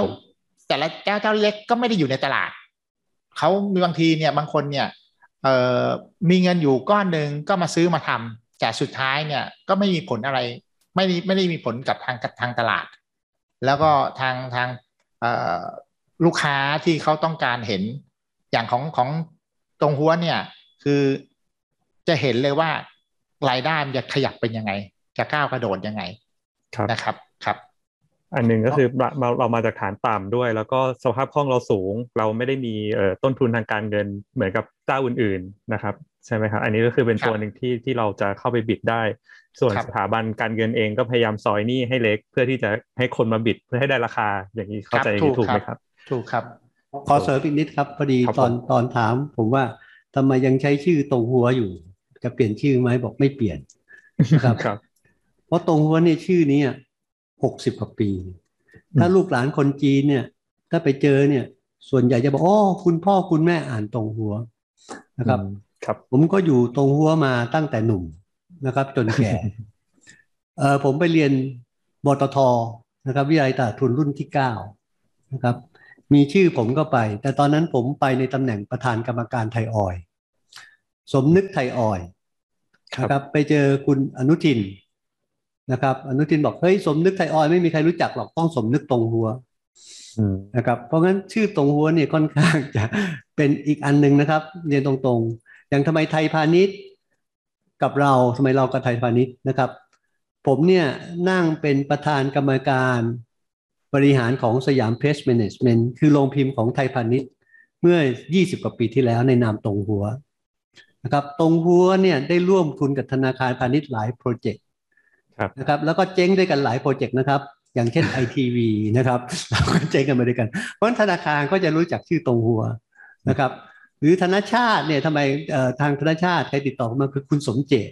แต่ละเจ้าเจ้าเล็กก็ไม่ได้อยู่ในตลาดเขามีบางทีเนี่ยบางคนเนี่ยเอ่อมีเงินอยู่ก้อนหนึ่งก็มาซื้อมาทำแต่สุดท้ายเนี่ยก็ไม่มีผลอะไร ไม่ได้ไม่ได้มีผลกับทางกับทางตลาด แล้วก็ทางทางเอ่อลูกค้าที่เขาต้องการเห็นอย่างของของตรงหัวเนี่ยคือจะเห็นเลยว่า รายได้มันจะขยับเป็นยังไง จะก้าวกระโดดยังไงครับนะครับครับ อันหนึ่งก็คือเราเราเรามาจากฐานต่ำด้วย แล้วก็สภาพคล่องเราสูง เราไม่ได้มีเอ่อต้นทุนทางการเงินเหมือนกับเจ้าอื่น ๆนะครับใช่ไหมครับ อันนี้ก็คือเป็นครับตัวหนึ่งที่ที่เราจะเข้าไปบิดได้ ส่วนครับสถาบันการเงินเองก็พยายามซอยหนี้ให้เล็ก เพื่อที่จะให้คนมาบิดเพื่อให้ได้ราคาอย่างนี้เข้าใจอย่างนี้ถูกไหมครับ ถูกครับขอเสริมอีกนิดครับพอดีครับตอนผมตอนถาม ผมว่าทำไมยังใช้ชื่อตรงหัวอยู่ จะเปลี่ยนชื่อไหมบอกไม่เปลี่ยนนะครับครับเพราะตรงหัวเนี่ยชื่อนี้หกสิบกว่าปี ถ้าลูกหลานคนจีนเนี่ย ถ้าไปเจอเนี่ย ส่วนใหญ่จะบอกอ๋อคุณพ่อคุณแม่อ่านตรงหัวนะครับอืมครับ ผมก็อยู่ตรงหัวมาตั้งแต่หนุ่มนะครับ จนแก่เออผมไปเรียนวตทนะครับ วิทยาลัยตลาดทุนรุ่นที่เก้านะครับ มีชื่อผมก็ไป แต่ตอนนั้นผมไปในตำแหน่งประธานกรรมการไทยออยล์ สมนึกไทยออยล์ครับนะครับไปเจอคุณอนุทินนะครับ อนุทินบอกเฮ้ยสมนึกไทยออยล์ไม่มีใครรู้จักหรอกต้องสมนึกตงฮั้วอืมนะครับ เพราะงั้นชื่อตงฮั้วเนี่ยค่อนข้างจะเป็นอีกอันหนึ่งนะครับเรียนตรงๆ อย่างทำไมไทยพาณิชย์กับเราทำไมเรากับไทยพาณิชย์นะครับ ผมเนี่ยนั่งเป็นประธานกรรมการบริหารของสยามเพรสแมเนจเมนท์คือโรงพิมพ์ของไทยพาณิชย์ เมื่อ 20 กว่าปีที่แล้วในนามตงฮั้ว นะครับตงฮั้วเนี่ยได้ร่วมทุนกับธนาคารพาณิชย์หลายโปรเจกต์ครับนะครับแล้วก็เจ๊งด้วยกันหลายโปรเจกต์นะครับ อย่างเช่น ITV นะครับเราก็เจ๊งกันมาด้วยกัน เพราะฉะนั้นธนาคารก็จะรู้จักชื่อตรงหัวนะครับ หรือธนาชาติเนี่ยทำไมเอ่อทางธนาชาติใครติดต่อมาคือคุณสมเจต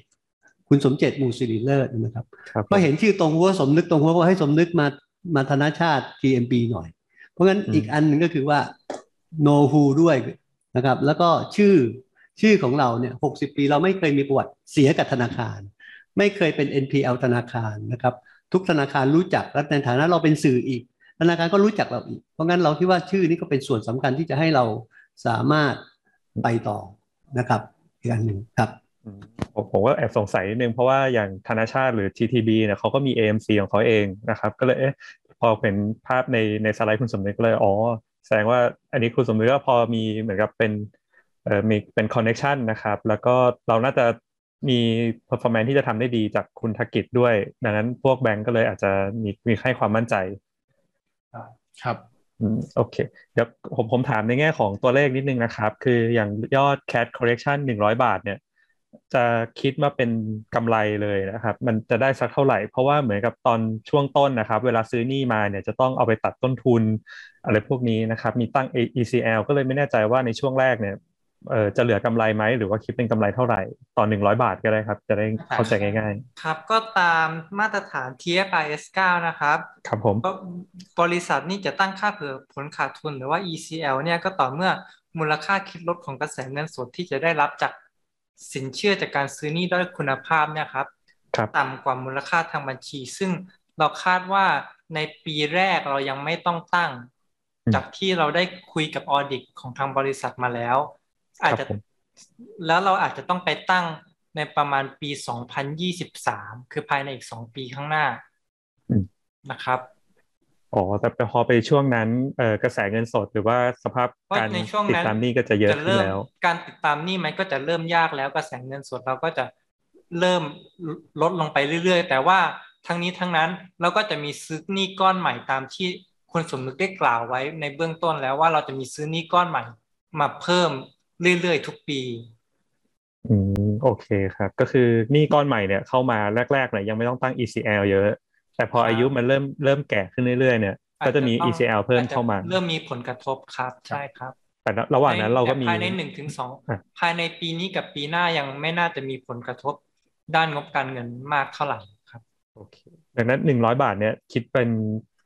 คุณสมเจตมูสิริเลิศนะครับครับก็เห็นชื่อตรงหัวสมนึกตรงหัวก็ให้สมนึกมามาธนาชาติ GMB หน่อย เพราะงั้นอีกอันหนึ่งก็คือว่า know who ด้วยนะครับ แล้วก็ชื่อ ชื่อของเราเนี่ยหกปีเราไม่เคยมีประวัติเสียกับธนาคาร ไม่เคยเป็น NPL ธนาคารนะครับ ทุกธนาคารรู้จักและในฐานะเราเป็นสื่ออีก ธนาคารก็รู้จักเราอีก เพราะงั้นเราคิดว่าชื่อนี้ก็เป็นส่วนสำคัญที่จะให้เราสามารถไปต่อนะครับอีกอันหนึ่งครับผมผมก็แอบสงสัยนิดนึงเพราะว่าอย่างธนาชาติหรือ TTB เนี่ยเขาก็มี AMC ของเขาเองนะครับ ก็เลยเอ๊ะพอเห็นภาพในในสไลด์คุณสมนึกก็เลยอ๋อแสดงว่าอันนี้คุณสมนึกก็พอมีเหมือนกับเป็น มีเป็นคอนเน c t ชันนะครับ แล้วก็เราน่าจะมี performance ที่จะทำได้ดีจากคุณธกิจด้วย ดังนั้นพวกแบงก์ก็เลยอาจจะมีมีให้ความมั่นใจ ครับอืมโอเค เดี๋ยวผมผมถามในแง่ของตัวเลขนิดนึงนะครับ คืออย่างยอด cash correction หนึ่งร้อยบาทเนี่ย จะคิดว่าเป็นกำไรเลยนะครับ มันจะได้สักเท่าไหร่ เพราะว่าเหมือนกับตอนช่วงต้นนะครับ เวลาซื้อหนี้มาเนี่ยจะต้องเอาไปตัดต้นทุนอะไรพวกนี้นะครับ มีตั้ง ECL ก็เลยไม่แน่ใจว่าในช่วงแรกเนี่ย เออจะเหลือกำไรไหมหรือว่าคิดเป็นกำไรเท่าไหร่ต่อหนึ่งร้อยบาทก็ได้ครับ จะได้เข้าใจง่ายครับก็ตามมาตรฐาน TFIS 9นะครับๆครับผมก็บริษัทนี่จะตั้งค่าเผื่อผลขาดทุนหรือว่า ECL เนี่ยก็ต่อเมื่อมูลค่าคิดลดของกระแสเงินสดที่จะได้รับจากสินเชื่อจากการซื้อหนี้ด้อยคุณภาพเนี่ยครับครับต่ำกว่ามูลค่าทางบัญชี ซึ่งเราคาดว่าในปีแรกเรายังไม่ต้องตั้งอืมจากที่เราได้คุยกับออดิตของทางบริษัทมาแล้ว อาจจะผมแล้วเราอาจจะต้องไปตั้งในประมาณปี 2023 คือภายในอีก2ปีข้างหน้าอืมนะครับอ๋อแต่พอไปช่วงนั้นเออกระแสเงินสดหรือว่าสภาพเพราะการในช่วงติดนั้นตามหนี้ก็จะเยอะขึ้นเริ่มแล้ว การติดตามหนี้มันก็จะเริ่มยากแล้วกระแสเงินสดเราก็จะเริ่มลดลงไปเรื่อย ๆ แต่ว่าทั้งนี้ทั้งนั้นเราก็จะมีซื้อหนี้ก้อนใหม่ตามที่คุณสมนึกได้กล่าวไว้ในเบื้องต้นแล้วว่าเราจะมีซื้อหนี้ก้อนใหม่มาเพิ่ม เรื่อยๆ ทุกปี อืมโอเคครับ ก็คือหนี้ก้อนใหม่เนี่ยเข้ามาแรกๆเนี่ยยังไม่ต้องตั้ง ECL เยอะ แต่พอครับอายุมันเริ่มเริ่มแก่ขึ้นเรื่อยๆเนี่ยก็จะมีอาจจะต้อง ECL เพิ่มเข้ามาอจจะเริ่มมีผลกระทบครับใช่ครับ แต่ระหว่างนั้นเราก็มีภายในหนึ่งถึงสองอะภายในปีนี้กับปีหน้ายังไม่น่าจะมีผลกระทบด้านงบการเงินมากเท่าไหร่ครับโอเคดังนั้นหนึ่งร้อยบาทเนี่ยคิดเป็น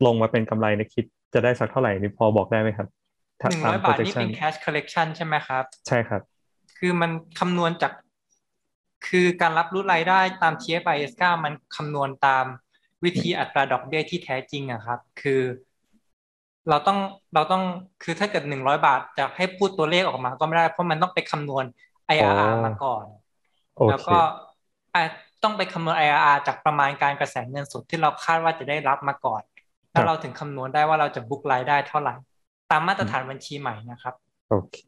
ลงมาเป็นกำไรในยคิดจะได้สักเท่าไหร่นี่พอบอกได้ไหมครับ หนึ่งร้อยบาทนี่เป็น cash collection ใช่ไหมครับ ใช่ครับ คือมันคำนวณจาก คือการรับรู้รายได้ตาม TFIS 9มันคำนวณตามวิธีอัตราดอกเบี้ยที่แท้จริงอะครับ คือ เราต้องเราต้องคือถ้าเกิดหนึ่งร้อยบาทจะให้พูดตัวเลขออกมาก็ไม่ได้ เพราะมันต้องไปคำนวณ IRR อ๋อมาก่อนโอแล้วเคก็อะต้องไปคำนวณ IRR จากประมาณการกระแสเงินสดที่เราคาดว่าจะได้รับมาก่อน แล้วเราถึงคำนวณได้ว่าเราจะบุ๊กรายได้เท่าไหร่ตามมาตรฐานบัญชีใหม่นะครับ โอเค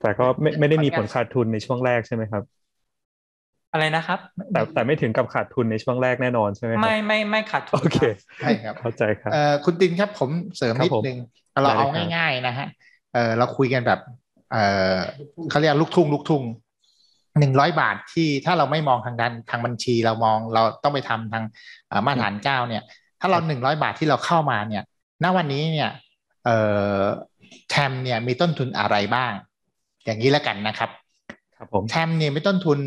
แต่ก็ไม่ไม่ได้มีผลขาดทุนในช่วงแรกใช่ไหมครับ อะไรนะครับ แต่แต่ไม่ถึงกับขาดทุนในช่วงแรกแน่นอนใช่ไหมครับไม่ไม่ไม่ขาดทุนโอเครับใช่ครับเข้าใจครับเอ่อคุณตินครับผมเสริมครับนิดผมนึงเราเอาได้เลยครับง่าย ๆ นะฮะเออเราคุยกันแบบเออเขาเรียกลูกทุ่งลูกทุ่งหนึ่งร้อยบาทที่ถ้าเราไม่มองทางด้านทางบัญชีเรามองเราต้องไปทำทางเอ่อมาตรฐานเก้าเนี่ย ถ้าเราหนึ่งร้อยบาทที่เราเข้ามาเนี่ย ณวันนี้เนี่ยเอ่อ แทมเนี่ยมีต้นทุนอะไรบ้าง อย่างนี้แล้วกันนะครับครับผมแทมเนี่ยมีต้นทุน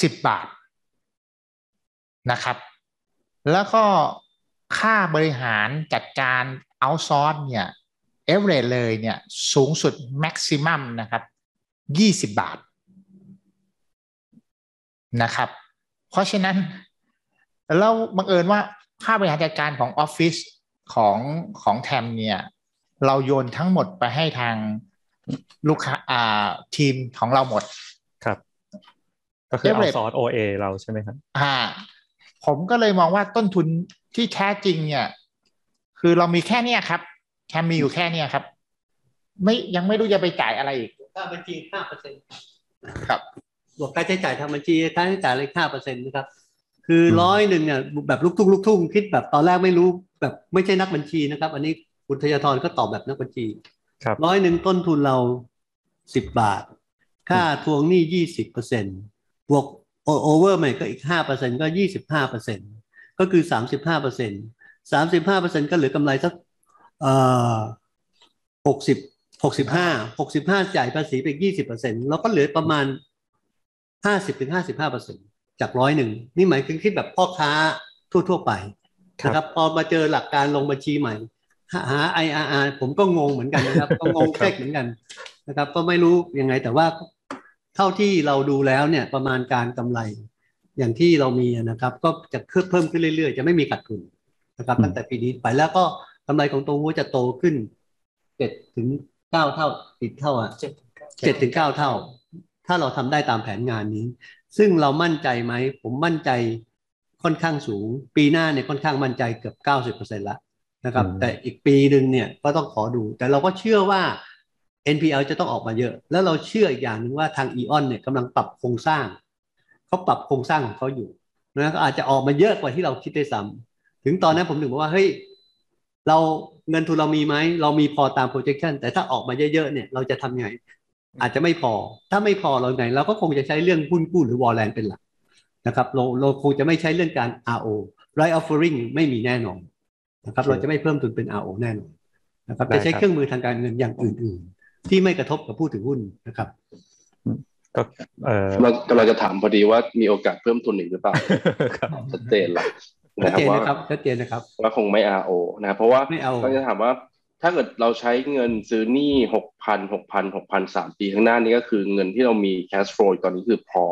สิบบาทนะครับ แล้วก็ค่าบริหารจัดการ outsource เนี่ย average เลยเนี่ยสูงสุด maximum นะครับยี่สิบบาทนะครับ เพราะฉะนั้นแล้วบังเอิญว่าค่าบริหารจัดการของออฟฟิศของของแทมเนี่ย เราโยนทั้งหมดไปให้ทางลูกค้าอ่าทีมของเราหมดครับ ก็คือเอา Leverage ซอส OA เราใช่ไหมครับ อ่า ผมก็เลยมองว่าต้นทุนที่แท้จริง เนี่ย คือเรามีแค่เนี้ยครับแค่มีอยู่แค่เนี้ยครับ ไม่ยังไม่รู้จะไปจ่ายอะไรอีกค่าบัญชีห้าเปอร์เซ็นต์ครับบวกค่าใช้จ่ายทางบัญชีค่าใช้จ่ายเลยห้าเปอร์เซ็นต์นะครับ คืออืมร้อยหนึ่งเนี่ยแบบลูกทุ่งลูกทุ่งคิดแบบตอนแรกไม่รู้แบบไม่ใช่นักบัญชีนะครับ อันนี้ คุณธยทรก็ตอบแบบนักบัญชีครับร้อยหนึ่งต้นทุนเราสิบบาท ค่าทวงหนี้ยี่สิบเปอร์เซ็นต์บวกโอเวอร์ใหม่ก็อีกห้าเปอร์เซ็นต์ก็ยี่สิบห้าเปอร์เซ็นต์ก็คือสามสิบห้าเปอร์เซ็นต์สามสิบห้าเปอร์เซ็นต์ก็เหลือกำไรสักเอ่อหกสิบหกสิบห้าหกสิบห้าจ่ายภาษีไปยี่สิบเปอร์เซ็นต์เราก็เหลือประมาณห้าสิบถึงห้าสิบห้าเปอร์เซ็นต์จากร้อยหนึ่งนี่หมายถึงคิดแบบพ่อค้าทั่ว ๆ ไปครับนะครับพอมาเจอหลักการลงบัญชีใหม่ หาหา IRR ผมก็งงเหมือนกันนะครับ ก็งงเช็คเหมือนกันนะครับ ก็ไม่รู้ยังไงแต่ว่าเท่าที่เราดูแล้วเนี่ยประมาณการกำไร อย่างที่เรามีนะครับ ก็จะเพิ่มขึ้นเรื่อยๆ จะไม่มีขาดทุนนะครับอืมตั้งแต่ปีนี้ไปแล้วก็กำไรของตัวหัวจะโตขึ้นเจ็ดถึงเก้าเท่าติดเท่าอะเจ็ดถึงเก้าเจ็ดถึงเก้าเท่า ถ้าเราทำได้ตามแผนงานนี้ ซึ่งเรามั่นใจไหม ผมมั่นใจค่อนข้างสูง ปีหน้าเนี่ยค่อนข้างมั่นใจเกือบเก้าสิบเปอร์เซ็นต์ละ นะครับอืมแต่อีกปีหนึ่งเนี่ยก็ต้องขอดู แต่เราก็เชื่อว่า NPL จะต้องออกมาเยอะ แล้วเราเชื่ออีกอย่างหนึ่งว่าทาง EON เนี่ยกำลังปรับโครงสร้างเขาปรับโครงสร้างของเขาอยู่นะก็อาจจะออกมาเยอะกว่าที่เราคิดได้ซ้ำถึงตอนนั้นผมถึงบอกว่าเฮ้ยเราเงินทุนเรามีไหมเรามีพอตาม projection แต่ถ้าออกมาเยอะๆเนี่ยเราจะทำยังไง อาจจะไม่พอ ถ้าไม่พอเราไงเราก็คงจะใช้เรื่องหุ้นกู้หรือวอลเลนเป็นหลักนะครับเราเราคงจะไม่ใช้เรื่องการ RO right offering ไม่มีแน่นอน นะครับโอเคเราจะไม่เพิ่มทุนเป็น RO แน่นอนนะครับได้จะใช้ครับเครื่องมือทางการเงินอย่างอื่น ๆ ที่ไม่กระทบกับผู้ถือหุ้นนะครับก็เออเรากำลังจะถามพอดีว่ามีโอกาสเพิ่มทุนอีกหรือเปล่าครับชัดเจนละชันะดครับเจนว่านะครับชัดเจนนะครับว่าคงไม่ RO นะครับเพราะว่าไม่เอาก็จะถามว่า ถ้าเกิดเราใช้เงินซื้อหนี้หกพันหกพันหกพันสามปีข้างหน้านี้ก็คือเงินที่เรามี cash flow ตอนนี้คือพอ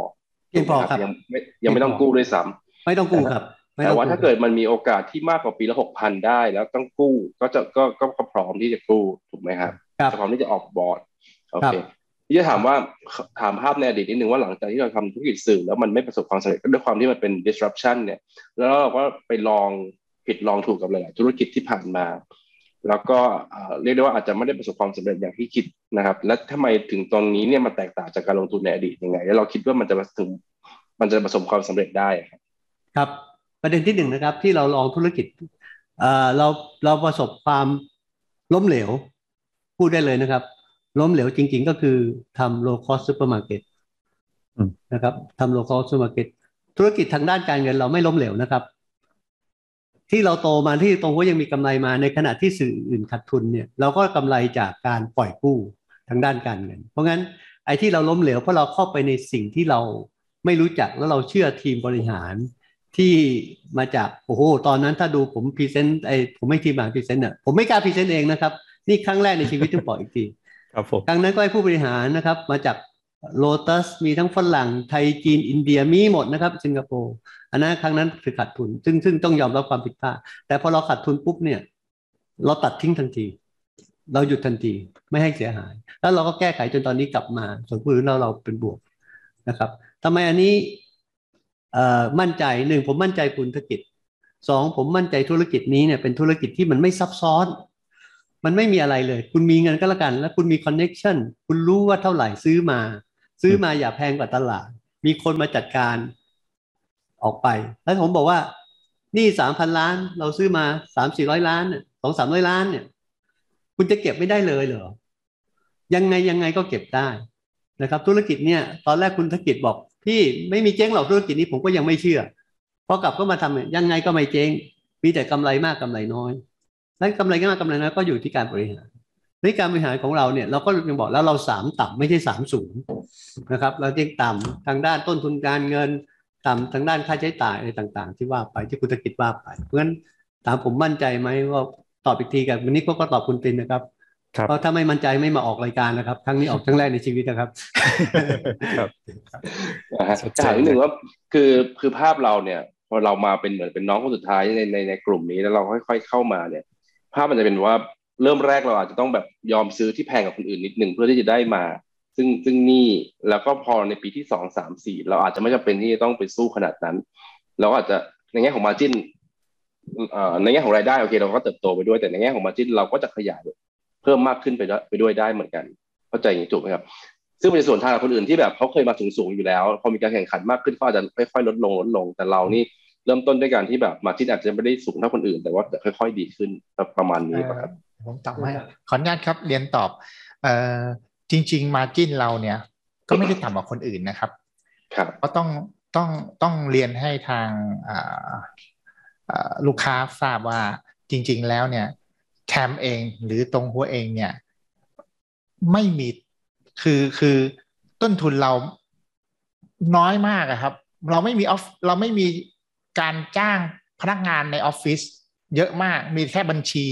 เพียงพอครับยังไม่ยังไม่ต้องกู้ด้วยซ้ำไม่ต้องกู้ครับไม่ แต่องว่ากู้ถ้าเกิดมันมีโอกาสที่มากกว่าปีละหกพันได้ แล้วต้องกู้ก็จะก็ก็ก็พร้อมที่จะกู้ถูกไหมครับครับพร้อมที่จะออกบอร์ดโอครัเคบที่จะถามว่าถามภาพในอดีตนิดนึงว่าหลังจากที่เราทำธุรกิจสื่อแล้วมันไม่ประสบความสำเร็จก็ด้วยความที่มันเป็น disruption เนี่ย แล้วเราก็ไปลองผิดลองถูกกับหลายๆธุรกิจที่ผ่านมา แล้วก็เอ่อเรียกได้ว่าอาจจะไม่ได้ประสบความสำเร็จอย่างที่คิดนะครับ และทำไมถึงตรงนี้เนี่ยมันแตกต่างจากการลงทุนในอดีตยังไง แล้วเราคิดว่ามันจะถึงมันจะประสบความสำเร็จได้ครับ ครับ ประเด็นที่หนึ่งนะครับ ที่เราลองธุรกิจเอ่อเราเราประสบความล้มเหลว พูดได้เลยนะครับ ล้มเหลวจริง ๆ ก็คือทำ low cost supermarket อืมนะครับทำ low cost supermarket ธุรกิจทางด้านการเงินเราไม่ล้มเหลวนะครับ ที่เราโตมาที่ตรงว่ายังมีกำไรมาในขณะที่สื่ออื่นขาดทุนเนี่ย เราก็กำไรจากการปล่อยกู้ทางด้านการเงิน เพราะงั้นไอ้ที่เราล้มเหลวเพราะเราเข้าไปในสิ่งที่เราไม่รู้จักแล้วเราเชื่อทีมบริหาร ที่มาจากโอ้โหตอนนั้นถ้าดูผม present ไอ้ผมไม่ทีมบริหาร present อะผมไม่กล้า present เองนะครับนี่ครั้งแรกในชีวิตที่บอกอีกทีครับผมครั้งนั้นก็ให้ผู้บริหารนะครับ มาจากโ o ตัสมีทั้งฝรั่งไทยจีนอินเดียมีหมดนะครับสิงคโปร์อันนั้นครั้งนั้นคือขาดทุน ซึ่งซึ่งต้องยอมรับความผิดพลาดแต่พอเราขาดทุนปุ๊บเนี่ย เราตัดทิ้งทันที เราหยุดทันทีไม่ให้เสียหาย แล้วเราก็แก้ไขจนตอนนี้กลับมาส่วนผู้อื่นเราเราเป็นบวกนะครับทำไมอันนี้เอ่อ มั่นใจหนึ่งผมมั่นใจคุณธุรกิจสองผมมั่นใจธุรกิจนี้เนี่ยเป็นธุรกิจที่มันไม่ซับซ้อน มันไม่มีอะไรเลย คุณมีเงินก็แล้วกัน แล้วคุณมี connection คุณรู้ว่าเท่าไหร่ซื้อมา ซื้อมาอย่าแพงกว่าตลาด มีคนมาจัดการออกไป แล้วผมบอกว่านี่สามพันล้านเราซื้อมาสามสี่ร้อยล้านสองสามร้อยล้านเนี่ย คุณจะเก็บไม่ได้เลยเหรอยังไงยังไงก็เก็บได้นะครับ ธุรกิจเนี่ย ตอนแรกคุณธุรกิจบอก พี่ไม่มีเจ๊งหรอกธุรกิจนี้ผมก็ยังไม่เชื่อพอกลับก็มาทำเนี่ยยังไงก็ไม่เจ๊งมีแต่กำไรมากกำไรน้อยแล้วกำไรมากกำไรน้อยก็อยู่ที่การบริหารในการบริหารของเราเนี่ยเราก็ยังบอกแล้วเราสามต่ำไม่ใช่สามสูงนะครับ เราเจึงต่ำทางด้านต้นทุนการเงินต่ำทางด้านค่าใช้จ่ายอะไรต่าง ๆ ที่ว่าไปที่คุณธุรกิจว่าไปเพราะฉะนั้นถามผมมั่นใจไหมว่าตอบอีกทีกับวันนี้ก็ตอบคุณตินนะครับ เพราะถ้าไม่มั่นใจไม่มาออกรายการนะครับครั้งนี้ออกครั้งแรกในชีวิตนะครับครับนะฮะชัดเจนถามนิดหนึ่งว่าคือคือภาพเราเนี่ยพอเรามาเป็นเหมือนเป็นน้องคนสุดท้ายในในในกลุ่มนี้แล้วเราค่อย ๆ เข้ามาเนี่ย ภาพมันจะเป็นว่าเริ่มแรกเราอาจจะต้องแบบยอมซื้อที่แพงกว่าคนอื่นนิดหนึ่งเพื่อที่จะได้มา ซึ่งซึ่งนี่แล้วก็พอในปีที่สองสามสี่เราอาจจะไม่จำเป็นที่จะต้องไปสู้ขนาดนั้น เราก็อาจจะในแง่ของมาจินเอ่อในแง่ของรายได้โอเคเราก็เติบโตไปด้วยแต่ในแง่ของมาจินเราก็จะขยาย เพิ่มมากขึ้นไปด้วยไปด้วยได้เหมือนกัน เข้าใจอย่างนี้ถูกไหมครับ ซึ่งเป็นส่วนทางกับคนอื่นที่แบบเขาเคยมาสูงๆอยู่แล้ว พอมีการแข่งขันมากขึ้นเขาอาจจะค่อยๆลดลงลดลง แต่เรานี่เริ่มต้นด้วยการที่แบบมาจินอาจจะไม่ได้สูงเท่าคนอื่น แต่ว่าจะค่อยๆดีขึ้นประมาณนี้ป่ะครับผมตอบให้ขออนุญาตครับเรียนตอบเอ่อจริง ๆ มาจิ้นเราเนี่ย ก็ไม่ได้ต่ำกว่าคนอื่นนะครับ ครับก็ต้องต้องต้องเรียนให้ทางอ่าอ่าลูกค้าทราบว่าจริง ๆ แล้วเนี่ย แคมเองหรือตรงหัวเองเนี่ย ไม่มีคือคือต้นทุนเราน้อยมากอะครับ เราไม่มีออฟเราไม่มีการจ้างพนักงานในออฟฟิศเยอะมากมีแค่บัญชี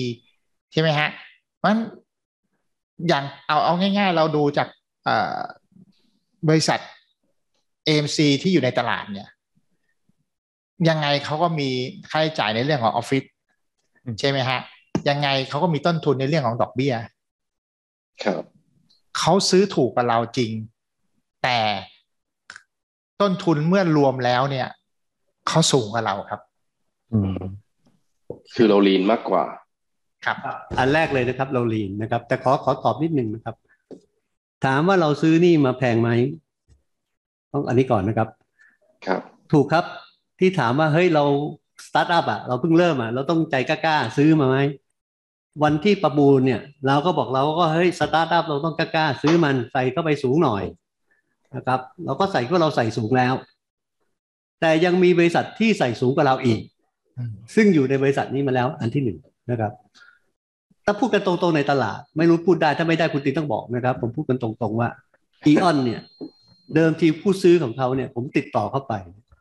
ใช่ไหมฮะเพราะฉะนั้นอย่างเอาเอาง่าย ๆ เราดูจากเอ่อบริษัท AMC ที่อยู่ในตลาดเนี่ย ยังไงเขาก็มีค่าใช้จ่ายในเรื่องของออฟฟิศอืมใช่ไหมฮะ ยังไงเขาก็มีต้นทุนในเรื่องของดอกเบี้ย ครับเขาซื้อถูกกับเราจริง แต่ต้นทุนเมื่อรวมแล้วเนี่ยเขาสูงกว่าเราครับอืมคือเราลีนมากกว่า ครับ อันแรกเลยนะครับ เราลีนนะครับ แต่ขอขอตอบนิดหนึ่งนะครับ ถามว่าเราซื้อนี่มาแพงไหมต้องอันนี้ก่อนนะครับ ครับ ถูกครับที่ถามว่าเฮ้ยเราสตาร์ทอัพอะเราเพิ่งเริ่มอะเราต้องใจกล้าๆซื้อมาไหม วันที่ประมูลเนี่ยเราก็บอกเราก็เฮ้ยสตาร์ทอัพเราต้องกล้าๆซื้อมันใส่เข้าไปสูงหน่อยนะครับ เราก็ใส่ก็เราใส่สูงแล้ว แต่ยังมีบริษัทที่ใส่สูงกว่าเราอีก ซึ่งอยู่ในบริษัทนี้มาแล้วอันที่หนึ่งนะครับ ถ้าพูดกันตรงๆในตลาด ไม่รู้พูดได้ถ้าไม่ได้คุณตีต้องบอกนะครับ ผมพูดกันตรงๆว่าอีออนเนี่ย เดิมทีผู้ซื้อของเขาเนี่ย ผมติดต่อเข้าไป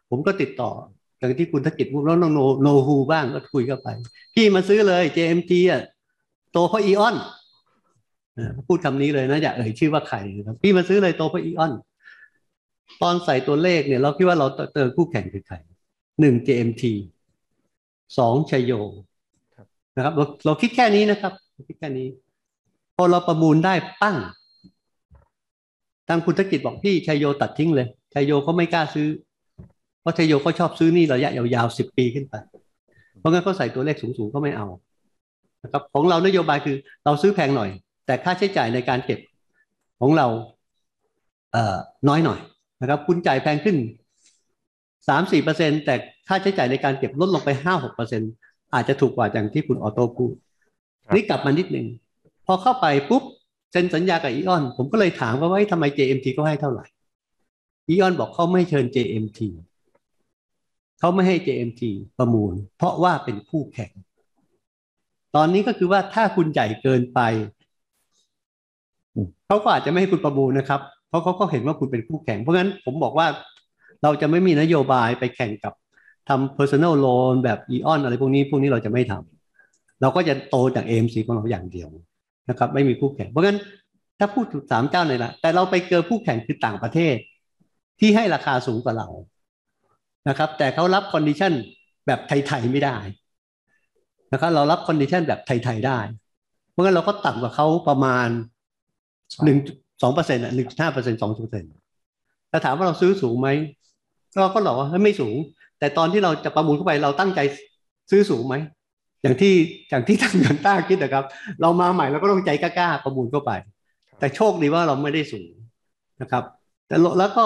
ผมก็ติดต่ออย่างที่คุณธกิจพูดแล้วน้องโนโนฮูบ้างก็คุยเข้าไปพี่มาซื้อเลย JMT อะ โตเพราะอีออนพูดคำนี้เลยนะอย่าเอ่ยชื่อว่าใครนะครับพี่มาซื้อเลยโตเพราะอีออน ตอนใส่ตัวเลขเนี่ย เราคิดว่าเราเจอคู่แข่งคือใครหนึ่ง JMT สองชัยโยนะครับ เราเราคิดแค่นี้นะครับคิดแค่นี้ พอเราประมูลได้ปั้งทางคุณธกิจบอกพี่ชัยโยตัดทิ้งเลยชัยโยเขาไม่กล้าซื้อ เพราะชัยโยเขาชอบซื้อนี่ระยะยาวๆสิบปีขึ้นไป เพราะงั้นเขาใส่ตัวเลขสูงๆก็ไม่เอา นะครับของเรานโยบายคือเราซื้อแพงหน่อย แต่ค่าใช้จ่ายในการเก็บของเราเอ่อน้อยหน่อยนะครับ คุณจ่ายแพงขึ้นสามสี่เปอร์เซ็นแต่ค่าใช้จ่ายในการเก็บลดลงไปห้าหกเปอร์เซ็นตอาจจะถูกกว่าอย่างที่คุณออโต้พูดครับนี่กลับมานิดหนึ่งพอเข้าไปปุ๊บเซ็นสัญญากับอีออน ผมก็เลยถามเขาว่าเฮ้ยทำไม JMT เขาให้เท่าไหร่อีออนบอกเขาไม่เชิญ JMT เขาไม่ให้ JMT ประมูล เพราะว่าเป็นคู่แข่ง ตอนนี้ก็คือว่าถ้าคุณใหญ่เกินไปเขาก็อาจจะไม่ให้คุณประมูลนะครับ เพราะเขาก็เห็นว่าคุณเป็นคู่แข่ง เพราะงั้นผมบอกว่าเราจะไม่มีนโยบายไปแข่งกับทำ personal loan แบบอีออนอะไรพวกนี้ พวกนี้เราจะไม่ทำเราก็จะโตจาก AMC ของเราอย่างเดียวนะครับ ไม่มีคู่แข่ง เพราะงั้นถ้าพูดถึงสามเจ้าเลยละแต่เราไปเจอคู่แข่งคือต่างประเทศ ที่ให้ราคาสูงกว่าเรานะครับ แต่เขารับ condition แบบไทยๆไม่ได้ นะครับเรารับ condition แบบไทย ๆ ได้ เพราะงั้นเราก็ต่ำกว่าเขาประมาณหนึ่งสองเปอร์เซ็นต์อะหนึ่งห้าเปอร์เซ็นต์สองเปอร์เซ็นต์ถ้าถามว่าเราซื้อสูงไหมเราก็บอกว่าเฮ้ยไม่สูง แต่ตอนที่เราจะประมูลเข้าไปเราตั้งใจซื้อสูงไหมอย่างที่อย่างที่ทางยันต้าคิดนะครับ เรามาใหม่เราก็ต้องใจกล้าๆประมูลเข้าไป แต่โชคดีว่าเราไม่ได้สูงนะครับ แต่แล้วก็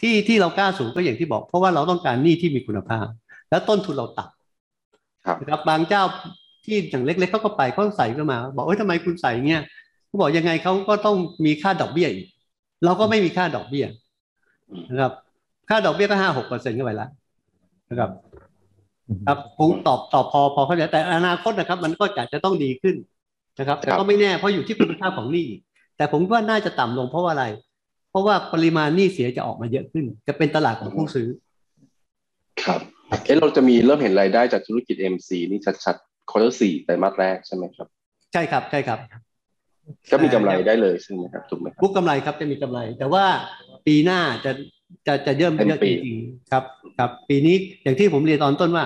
ที่ที่เรากล้าสูงก็อย่างที่บอก เพราะว่าเราต้องการหนี้ที่มีคุณภาพ แล้วต้นทุนเราต่ำครับ นะครับบางเจ้าที่อย่างเล็ก ๆเขาก็ไปเขาใส่เข้ามา บอกเอ้ยทำไมคุณใส่เงี้ยเขาบอกยังไงเขาก็ต้องมีค่าดอกเบี้ยอีกเราก็ไม่มีค่าดอกเบี้ยนะครับ ค่าดอกเบี้ยก็ห้าหกเปอร์เซ็นต์เข้าไปแล้วนะครับ ครับคงตอบตอบพอพอเข้าใจแต่อนาคตนะครับ มันก็จะจะต้องดีขึ้นนะครับ แต่ครับก็ไม่แน่เพราะอยู่ที่คุณภาพของหนี้แต่ผมว่าน่าจะต่ำลงเพราะว่าอะไร เพราะว่าปริมาณหนี้เสียจะออกมาเยอะขึ้น จะเป็นตลาดของผู้ซื้อ ครับ เอ๊ะเราจะมีเริ่มเห็นรายได้จากธุรกิจ MC นี่ชัดๆควอเตอร์สี่ไตรมาสแรกใช่ไหมครับ ใช่ครับใช่ครับ ก็มีกำไรได้เลยใช่ไหมครับถูกไหมครับบุ๊กกำไรครับจะมีกำไร แต่ว่าปีหน้าจะจะจะเยิ่มเต็มเยอะปีจริงๆครับครับปีนี้อย่างที่ผมเรียนตอนต้นว่า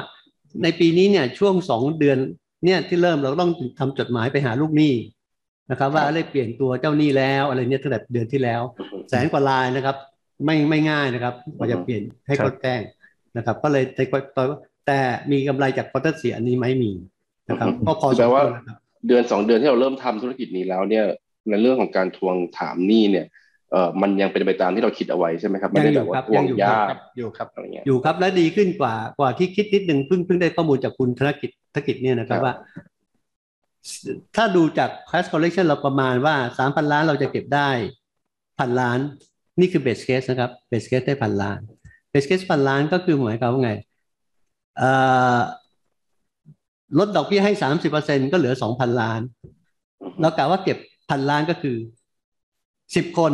ในปีนี้เนี่ยช่วงสองเดือนเนี่ยที่เริ่มเราต้องทำจดหมายไปหาลูกหนี้นะครับ ว่าได้เปลี่ยนตัวเจ้าหนี้แล้วอะไรเนี่ยตั้งแต่เดือนที่แล้ว แสนกว่าลายนะครับ ไม่ไม่ง่ายนะครับกว่าจะเปลี่ยนให้เขาแจ้ง นะครับ ก็เลยแต่แต่มีกำไรจากควอเตอร์สี่อันนี้ไหมมีนะครับก็พอสแปลมคว่าวรนะครับเดือนสองเดือนที่เราเริ่มทำธุรกิจนี้แล้วเนี่ยในเรื่องของการทวงถามหนี้เนี่ยเออมันยังเป็นไปตามที่เราคิดเอาไว้ใช่ไหมครับไม่ได้แบบว่าทวงยากครับอยู่ครับอะไรเงี้ยอยู่ครับและดีขึ้นกว่ากว่าที่คิดนิดหนึ่งเพิ่งเพิ่งได้ข้อมูลจากคุณธนกิจธนกิจเนี่ยนะครับครับว่า ถ้าดูจาก cash collection เราประมาณว่าสามพันล้านเราจะเก็บได้พันล้าน นี่คือ base case นะครับ base case ได้พันล้าน base case พันล้านก็คือหมายความว่าไงเอ่อลดดอกเบี้ยให้สามสิบเปอร์เซ็นก็เหลือสองพันล้านเรากะว่าเก็บพันล้านก็คือสิบคน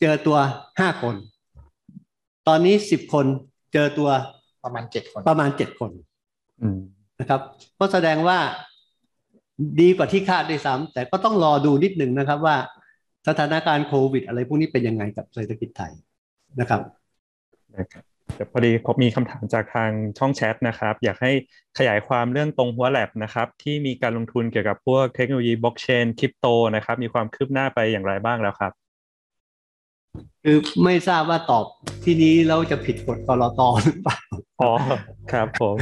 เจอตัวห้าคน ตอนนี้สิบคนเจอตัวประมาณเจ็ดคนประมาณเจ็ดคนอืมนะครับ ก็แสดงว่าดีกว่าที่คาดด้วยซ้ำแต่ก็ต้องรอดูนิดหนึ่งนะครับว่า สถานการณ์โควิด อะไรพวกนี้เป็นยังไงกับเศรษฐกิจไทยนะครับ นะครับเดี๋ยวพอดีผมมีคำถามจากทางช่องแชทนะครับ อยากให้ขยายความเรื่องตรงหัวแลบนะครับ ที่มีการลงทุนเกี่ยวกับพวกเทคโนโลยีบล็อกเชนคริปโตนะครับ มีความคืบหน้าไปอย่างไรบ้างแล้วครับ คือไม่ทราบว่าตอบที่นี้เราจะผิดกฎ ก.ล.ต. หรือเปล่าอ๋อครับผม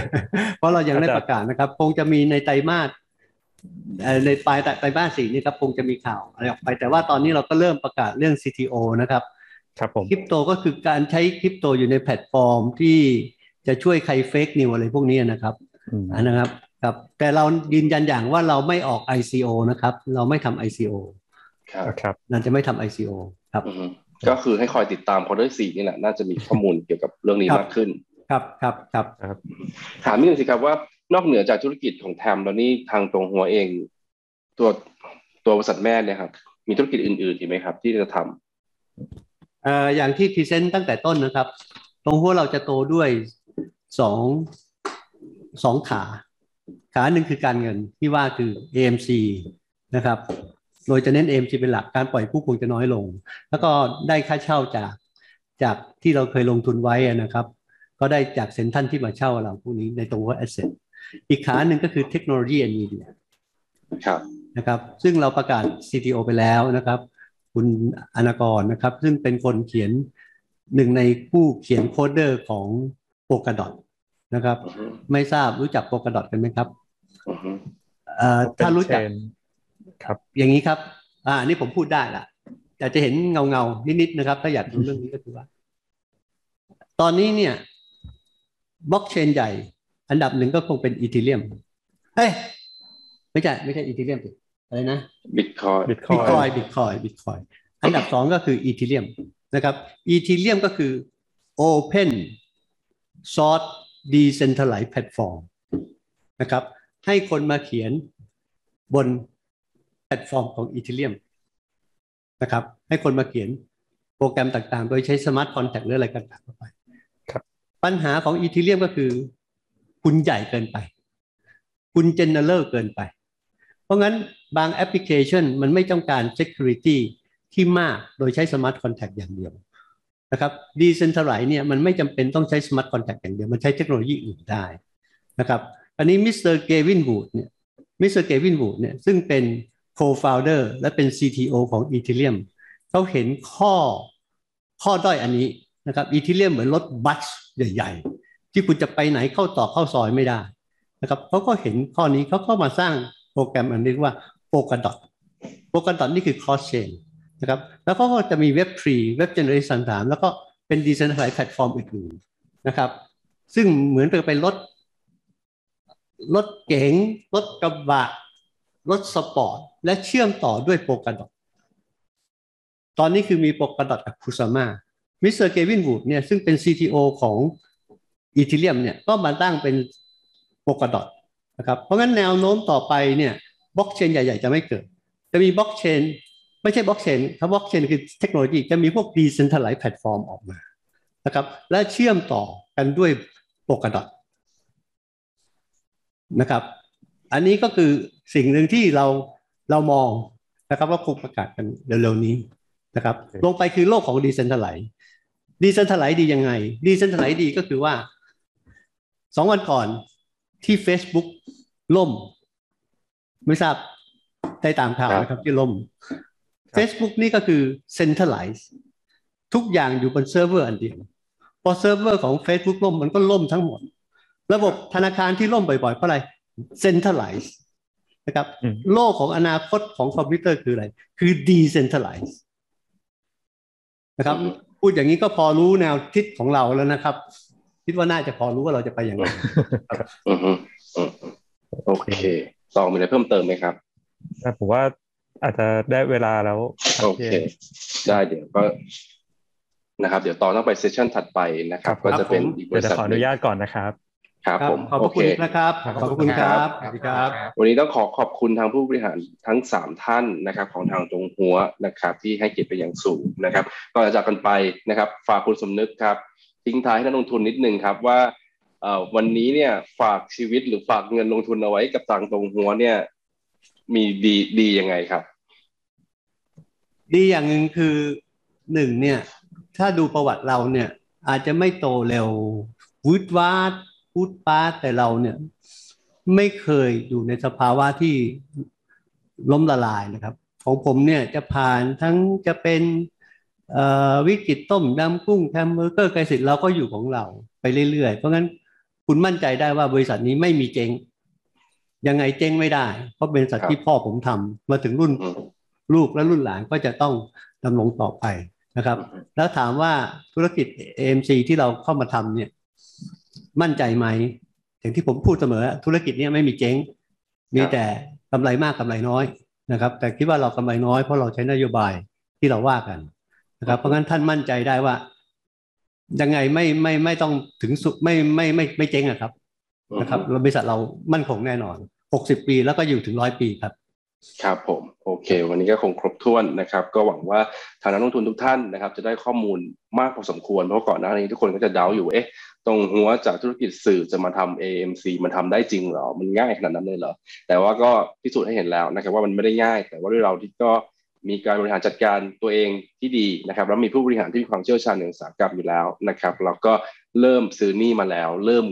เพราะเรายังไม่อาจจะประกาศนะครับ คงจะมีในไตรมาสเอ่อในปลายไตรมาสสี่นี่ครับคงจะมีข่าวอะไรออกไป แต่ว่าตอนนี้เราก็เริ่มประกาศเรื่อง CTO นะครับ ครับผมคริปโตก็คือการใช้คริปโตอยู่ในแพลตฟอร์มที่จะช่วยใคร fake news อะไรพวกนี้นะครับอืมอันนะครับครับแต่เรายืนยันอย่างว่าเราไม่ออก ICO นะครับ เราไม่ทำ ICO ครับครับนั่นจะไม่ทำ ICO ครับอือฮึก็คือให้คอยติดตามพอด้วยสี่นี่แหละน่าจะมีข้อมูลเกี่ยวกับเรื่องนี้ครับมากขึ้นครับครับครับ ถามนิดนึงสิครับว่านอกเหนือจากธุรกิจของแทมแล้วนี่ทางตรงหัวเอง ตัวตัวบริษัทแม่เนี่ยครับมีธุรกิจอื่นๆอีกไหมครับ ที่จะทำ เอ่ออย่างที่พรีเซนต์ตั้งแต่ต้นนะครับ ตรงหัวเราจะโตด้วยสองสองขา ขาหนึ่งคือการเงินที่ว่าคือ AMC นะครับ โดยจะเน้น AMC เป็นหลักการปล่อยกู้คงจะน้อยลง แล้วก็ได้ค่าเช่าจากจากที่เราเคยลงทุนไว้อะนะครับ ก็ได้จากเซ็นทรันที่มาเช่าเราพวกนี้ในตรงหัว asset อีกขาหนึ่งก็คือเทคโนโลยี and media ครับนะครับ ซึ่งเราประกาศ CTO ไปแล้วนะครับ คุณอนากรนะครับ ซึ่งเป็นคนเขียนหนึ่งในผู้เขียนโคดเดอร์ของโปก a ดอ t นะครับอือฮึไม่ทราบรู้จักโปก a ดอ t กันไหมครับอือฮึเอ่อถ้ารู้จักเป็น chain ครับ อย่างนี้ครับ อ่าอันนี่ผมพูดได้ละแต่จะเห็นเงาเงาๆนิดๆนะครับ ถ้าอยากรู้เรื่องนี้ก็คือว่า ตอนนี้เนี่ยบล็อกเชนใหญ่ อันดับหนึ่งก็คงเป็น Ethereum เฮ้ยไม่ใช่ ไม่ใช่ Ethereum สิ อะไรนะบิตคอยน์บิตคบิตคอยยบิตคอยน์บิตคอยน์อันดับสองก็คือ Ethereumนะครับ Ethereum ก็คือ Open Source Decentralized Platform นะครับ ให้คนมาเขียนบนแพลตฟอร์มของ Ethereum นะครับ ให้คนมาเขียนโปรแกรมต่างๆ โดยใช้ smart contract หรืออะไรต่างๆเข้าไปครับ ปัญหาของ Ethereum ก็คือ คุณใหญ่เกินไป คุณ general เกินไป เพราะงั้น บางแอปพลิเคชันมันไม่ต้องการ Security ที่มากโดยใช้ Smart Contract อย่างเดียวนะครับ Decentralized เนี่ยมันไม่จำเป็นต้องใช้ Smart Contract อย่างเดียว มันใช้เทคโนโลยีอื่นได้นะครับอันนี้มิสเตอร์ Gavin Wood เนี่ยมิสเตอร์ Gavin Wood เนี่ยซึ่งเป็น co-founder และเป็น CTO ของ Ethereum เขาเห็นข้อข้อด้อยอันนี้นะครับ Ethereum เหมือนรถบัสใหญ่ ๆ ที่คุณจะไปไหนเข้าต่อเข้าซอยไม่ได้นะครับเขาก็เห็นข้อนี้เขาก็มาสร้างโปรแกรมอันนี้ว่า Polkadot Polkadot นี่คือ cross chain นะครับแล้วก็จะมีเว็บ3เว็บ generation 3แล้วก็เป็น decentralized platform อื่นๆนะครับ ซึ่งเหมือนกับเป็นรถรถเก๋งรถกระบะรถสปอร์ต และเชื่อมต่อด้วยโปก a ดอ t ตอนนี้คือมีโปก a ดอ t กับคุซาม่ามิสเตอร์เกวินวูดเนี่ยซึ่งเป็น CTO ของอีทีเรียมเนี่ยก็มาตั้งเป็นโปกดอ t นะครับเพราะงั้นแนวโน้มต่อไปเนี่ย บล็อกเชนใหญ่ ๆ จะไม่เกิด จะมีบล็อกเชนไม่ใช่บล็อกเชนถ้าบล็อกเชนคือเทคโนโลยีจะมีพวก decentralized platform ออกมานะครับและเชื่อมต่อกันด้วยโปก a ดอ t นะครับ อันนี้ก็คือสิ่งหนึ่งที่เราเรามองนะครับว่าคงประกาศกันเร็วๆนี้นะครับ ลงไปคือโลกของดีเซนท r ไลด์ดีเซนท r ไลด์ดียังไงดีเซนท r ไลด์ดีก็คือว่าสองวันก่อนที่ Facebook ล่ม ไม่ทราบได้ตามข่าวไหมครับที่ล่ม Facebook นี่ก็คือ centralize ทุกอย่างอยู่บนเซิร์ฟเวอร์อันเดียว พอเซิร์ฟเวอร์ของ Facebook ล่มมันก็ล่มทั้งหมด ระบบธนาคารที่ล่มบ่อยๆ เพราะอะไร centralize นะครับอืมโลกของอนาคตของคอมพิวเตอร์คืออะไร คือ decentralize นะครับ พูดอย่างนี้ก็พอรู้แนวทิศของเราแล้วนะครับ คิดว่าน่าจะพอรู้ว่าเราจะไปยังไงอือฮึอืมโอเค ซองมีอะไรเพิ่มเติมไหมครับแต่ผมว่าอาจจะได้เวลาแล้วรับโอเค ได้เดี๋ยวก็นะครับ เดี๋ยวตอนต้องไปเซสชันถัดไปนะครับครับก็จะเป็นผมอีกบเดี๋ยวริจะษัทขออนุญาตก่อนนะครับ ครับครับผมขอบพโอระเคคุณนะครับ ขอบพระคุณครับสวัสดีครับ วันนี้ต้องขอขอบคุณทางผู้บริหารทั้งสามท่านนะครับ ของทางจงหัวนะครับ ที่ให้เกียรติไปอย่างสูงนะครับก่อนจะจากกันไปนะครับ ฝากคุณสมนึกครับทิ้งท้ายให้นักลงทุนนิดนึงครับว่าเอ่อ วันนี้เนี่ยฝากชีวิตหรือฝากเงินลงทุนเอาไว้กับทางตรงหัวเนี่ย มีดีดียังไงครับ ดีอย่างหนึ่งคือหนึ่งเนี่ย ถ้าดูประวัติเราเนี่ย อาจจะไม่โตเร็ววูบวาบฟู่ฟ่าแต่เราเนี่ย ไม่เคยอยู่ในสภาวะที่ล้มละลายนะครับ ของผมเนี่ยจะผ่านทั้งจะเป็นอ่อวิกฤตต้มยำกุ้งแฮมเบอร์เกอร์ไกสิทธิ์เราก็อยู่ของเราไปเรื่อยๆ เพราะงั้น คุณมั่นใจได้ว่าบริษัทนี้ไม่มีเจ๊งยังไงเจ๊งไม่ได้ เพราะเป็นบริษัทครับที่พ่อผมทำมาถึงรุ่นอืมลูกและรุ่นหลานก็จะต้องดำรงต่อไปนะครับ แล้วถามว่าธุรกิจ AMC ที่เราเข้ามาทำเนี่ย มั่นใจไหมอย่างที่ผมพูดเสมอ ธุรกิจเนี้ไม่มีเจ๊ง มีแต่กำไรมากกำไรน้อยนะครับ แต่คิดว่าเรากำไรน้อยเพราะเราใช้นโยบายที่เราว่ากันนะครับ เพราะงั้นท่านมั่นใจได้ว่า ยังไงไม่ไม่ไม่ต้องถึงสุดไม่ไม่ไม่ไม่เจ๊งอะครับนะครับบริษัทเรามั่นคงแน่นอน60ปีแล้วก็อยู่ถึงร้อยปีครับครับผมโอเค วันนี้ก็คงครบถ้วนนะครับ ก็หวังว่าทางนักลงทุนทุกท่านนะครับ จะได้ข้อมูลมากพอสมควรเพราะก่อนหน้านี้ทุกคนก็จะเดาอยู่เอ๊ะตรงหัวจากธุรกิจสื่อจะมาทำ AMC มันทำได้จริงเหรอ มันง่ายขนาดนั้นเลยเหรอ แต่ว่าก็พิสูจน์ให้เห็นแล้วนะครับว่ามันไม่ได้ง่าย แต่ว่าด้วยเราที่ก็ มีการบริหารจัดการตัวเองที่ดีนะครับแล้วมีผู้บริหารที่มีความเชี่ยวชาญในอุตสาหกรรมอยู่แล้วนะครับแล้วก็เริ่มซื้อหนี้มาแล้ว เริ่ม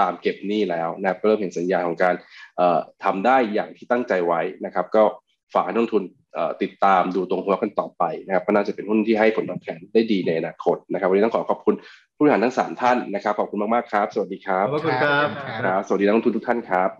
ตามเก็บหนี้แล้วนะครับก็เริ่มเห็นสัญญาณของการเอ่อทำได้อย่างที่ตั้งใจไว้นะครับ ก็ฝากให้นักลงทุนเอ่อติดตามดูตรงหัวกันต่อไปนะครับก็น่าจะเป็นหุ้นที่ให้ผลตอบแทนได้ดีในอนาคตนะครับ วันนี้ต้องขอขอบคุณผู้บริหารทั้งสามท่านนะครับขอบคุณมากๆครับ สวัสดีครับขอบพระคุณครับครับ สวัสดีนักลงทุนทุกท่านครับ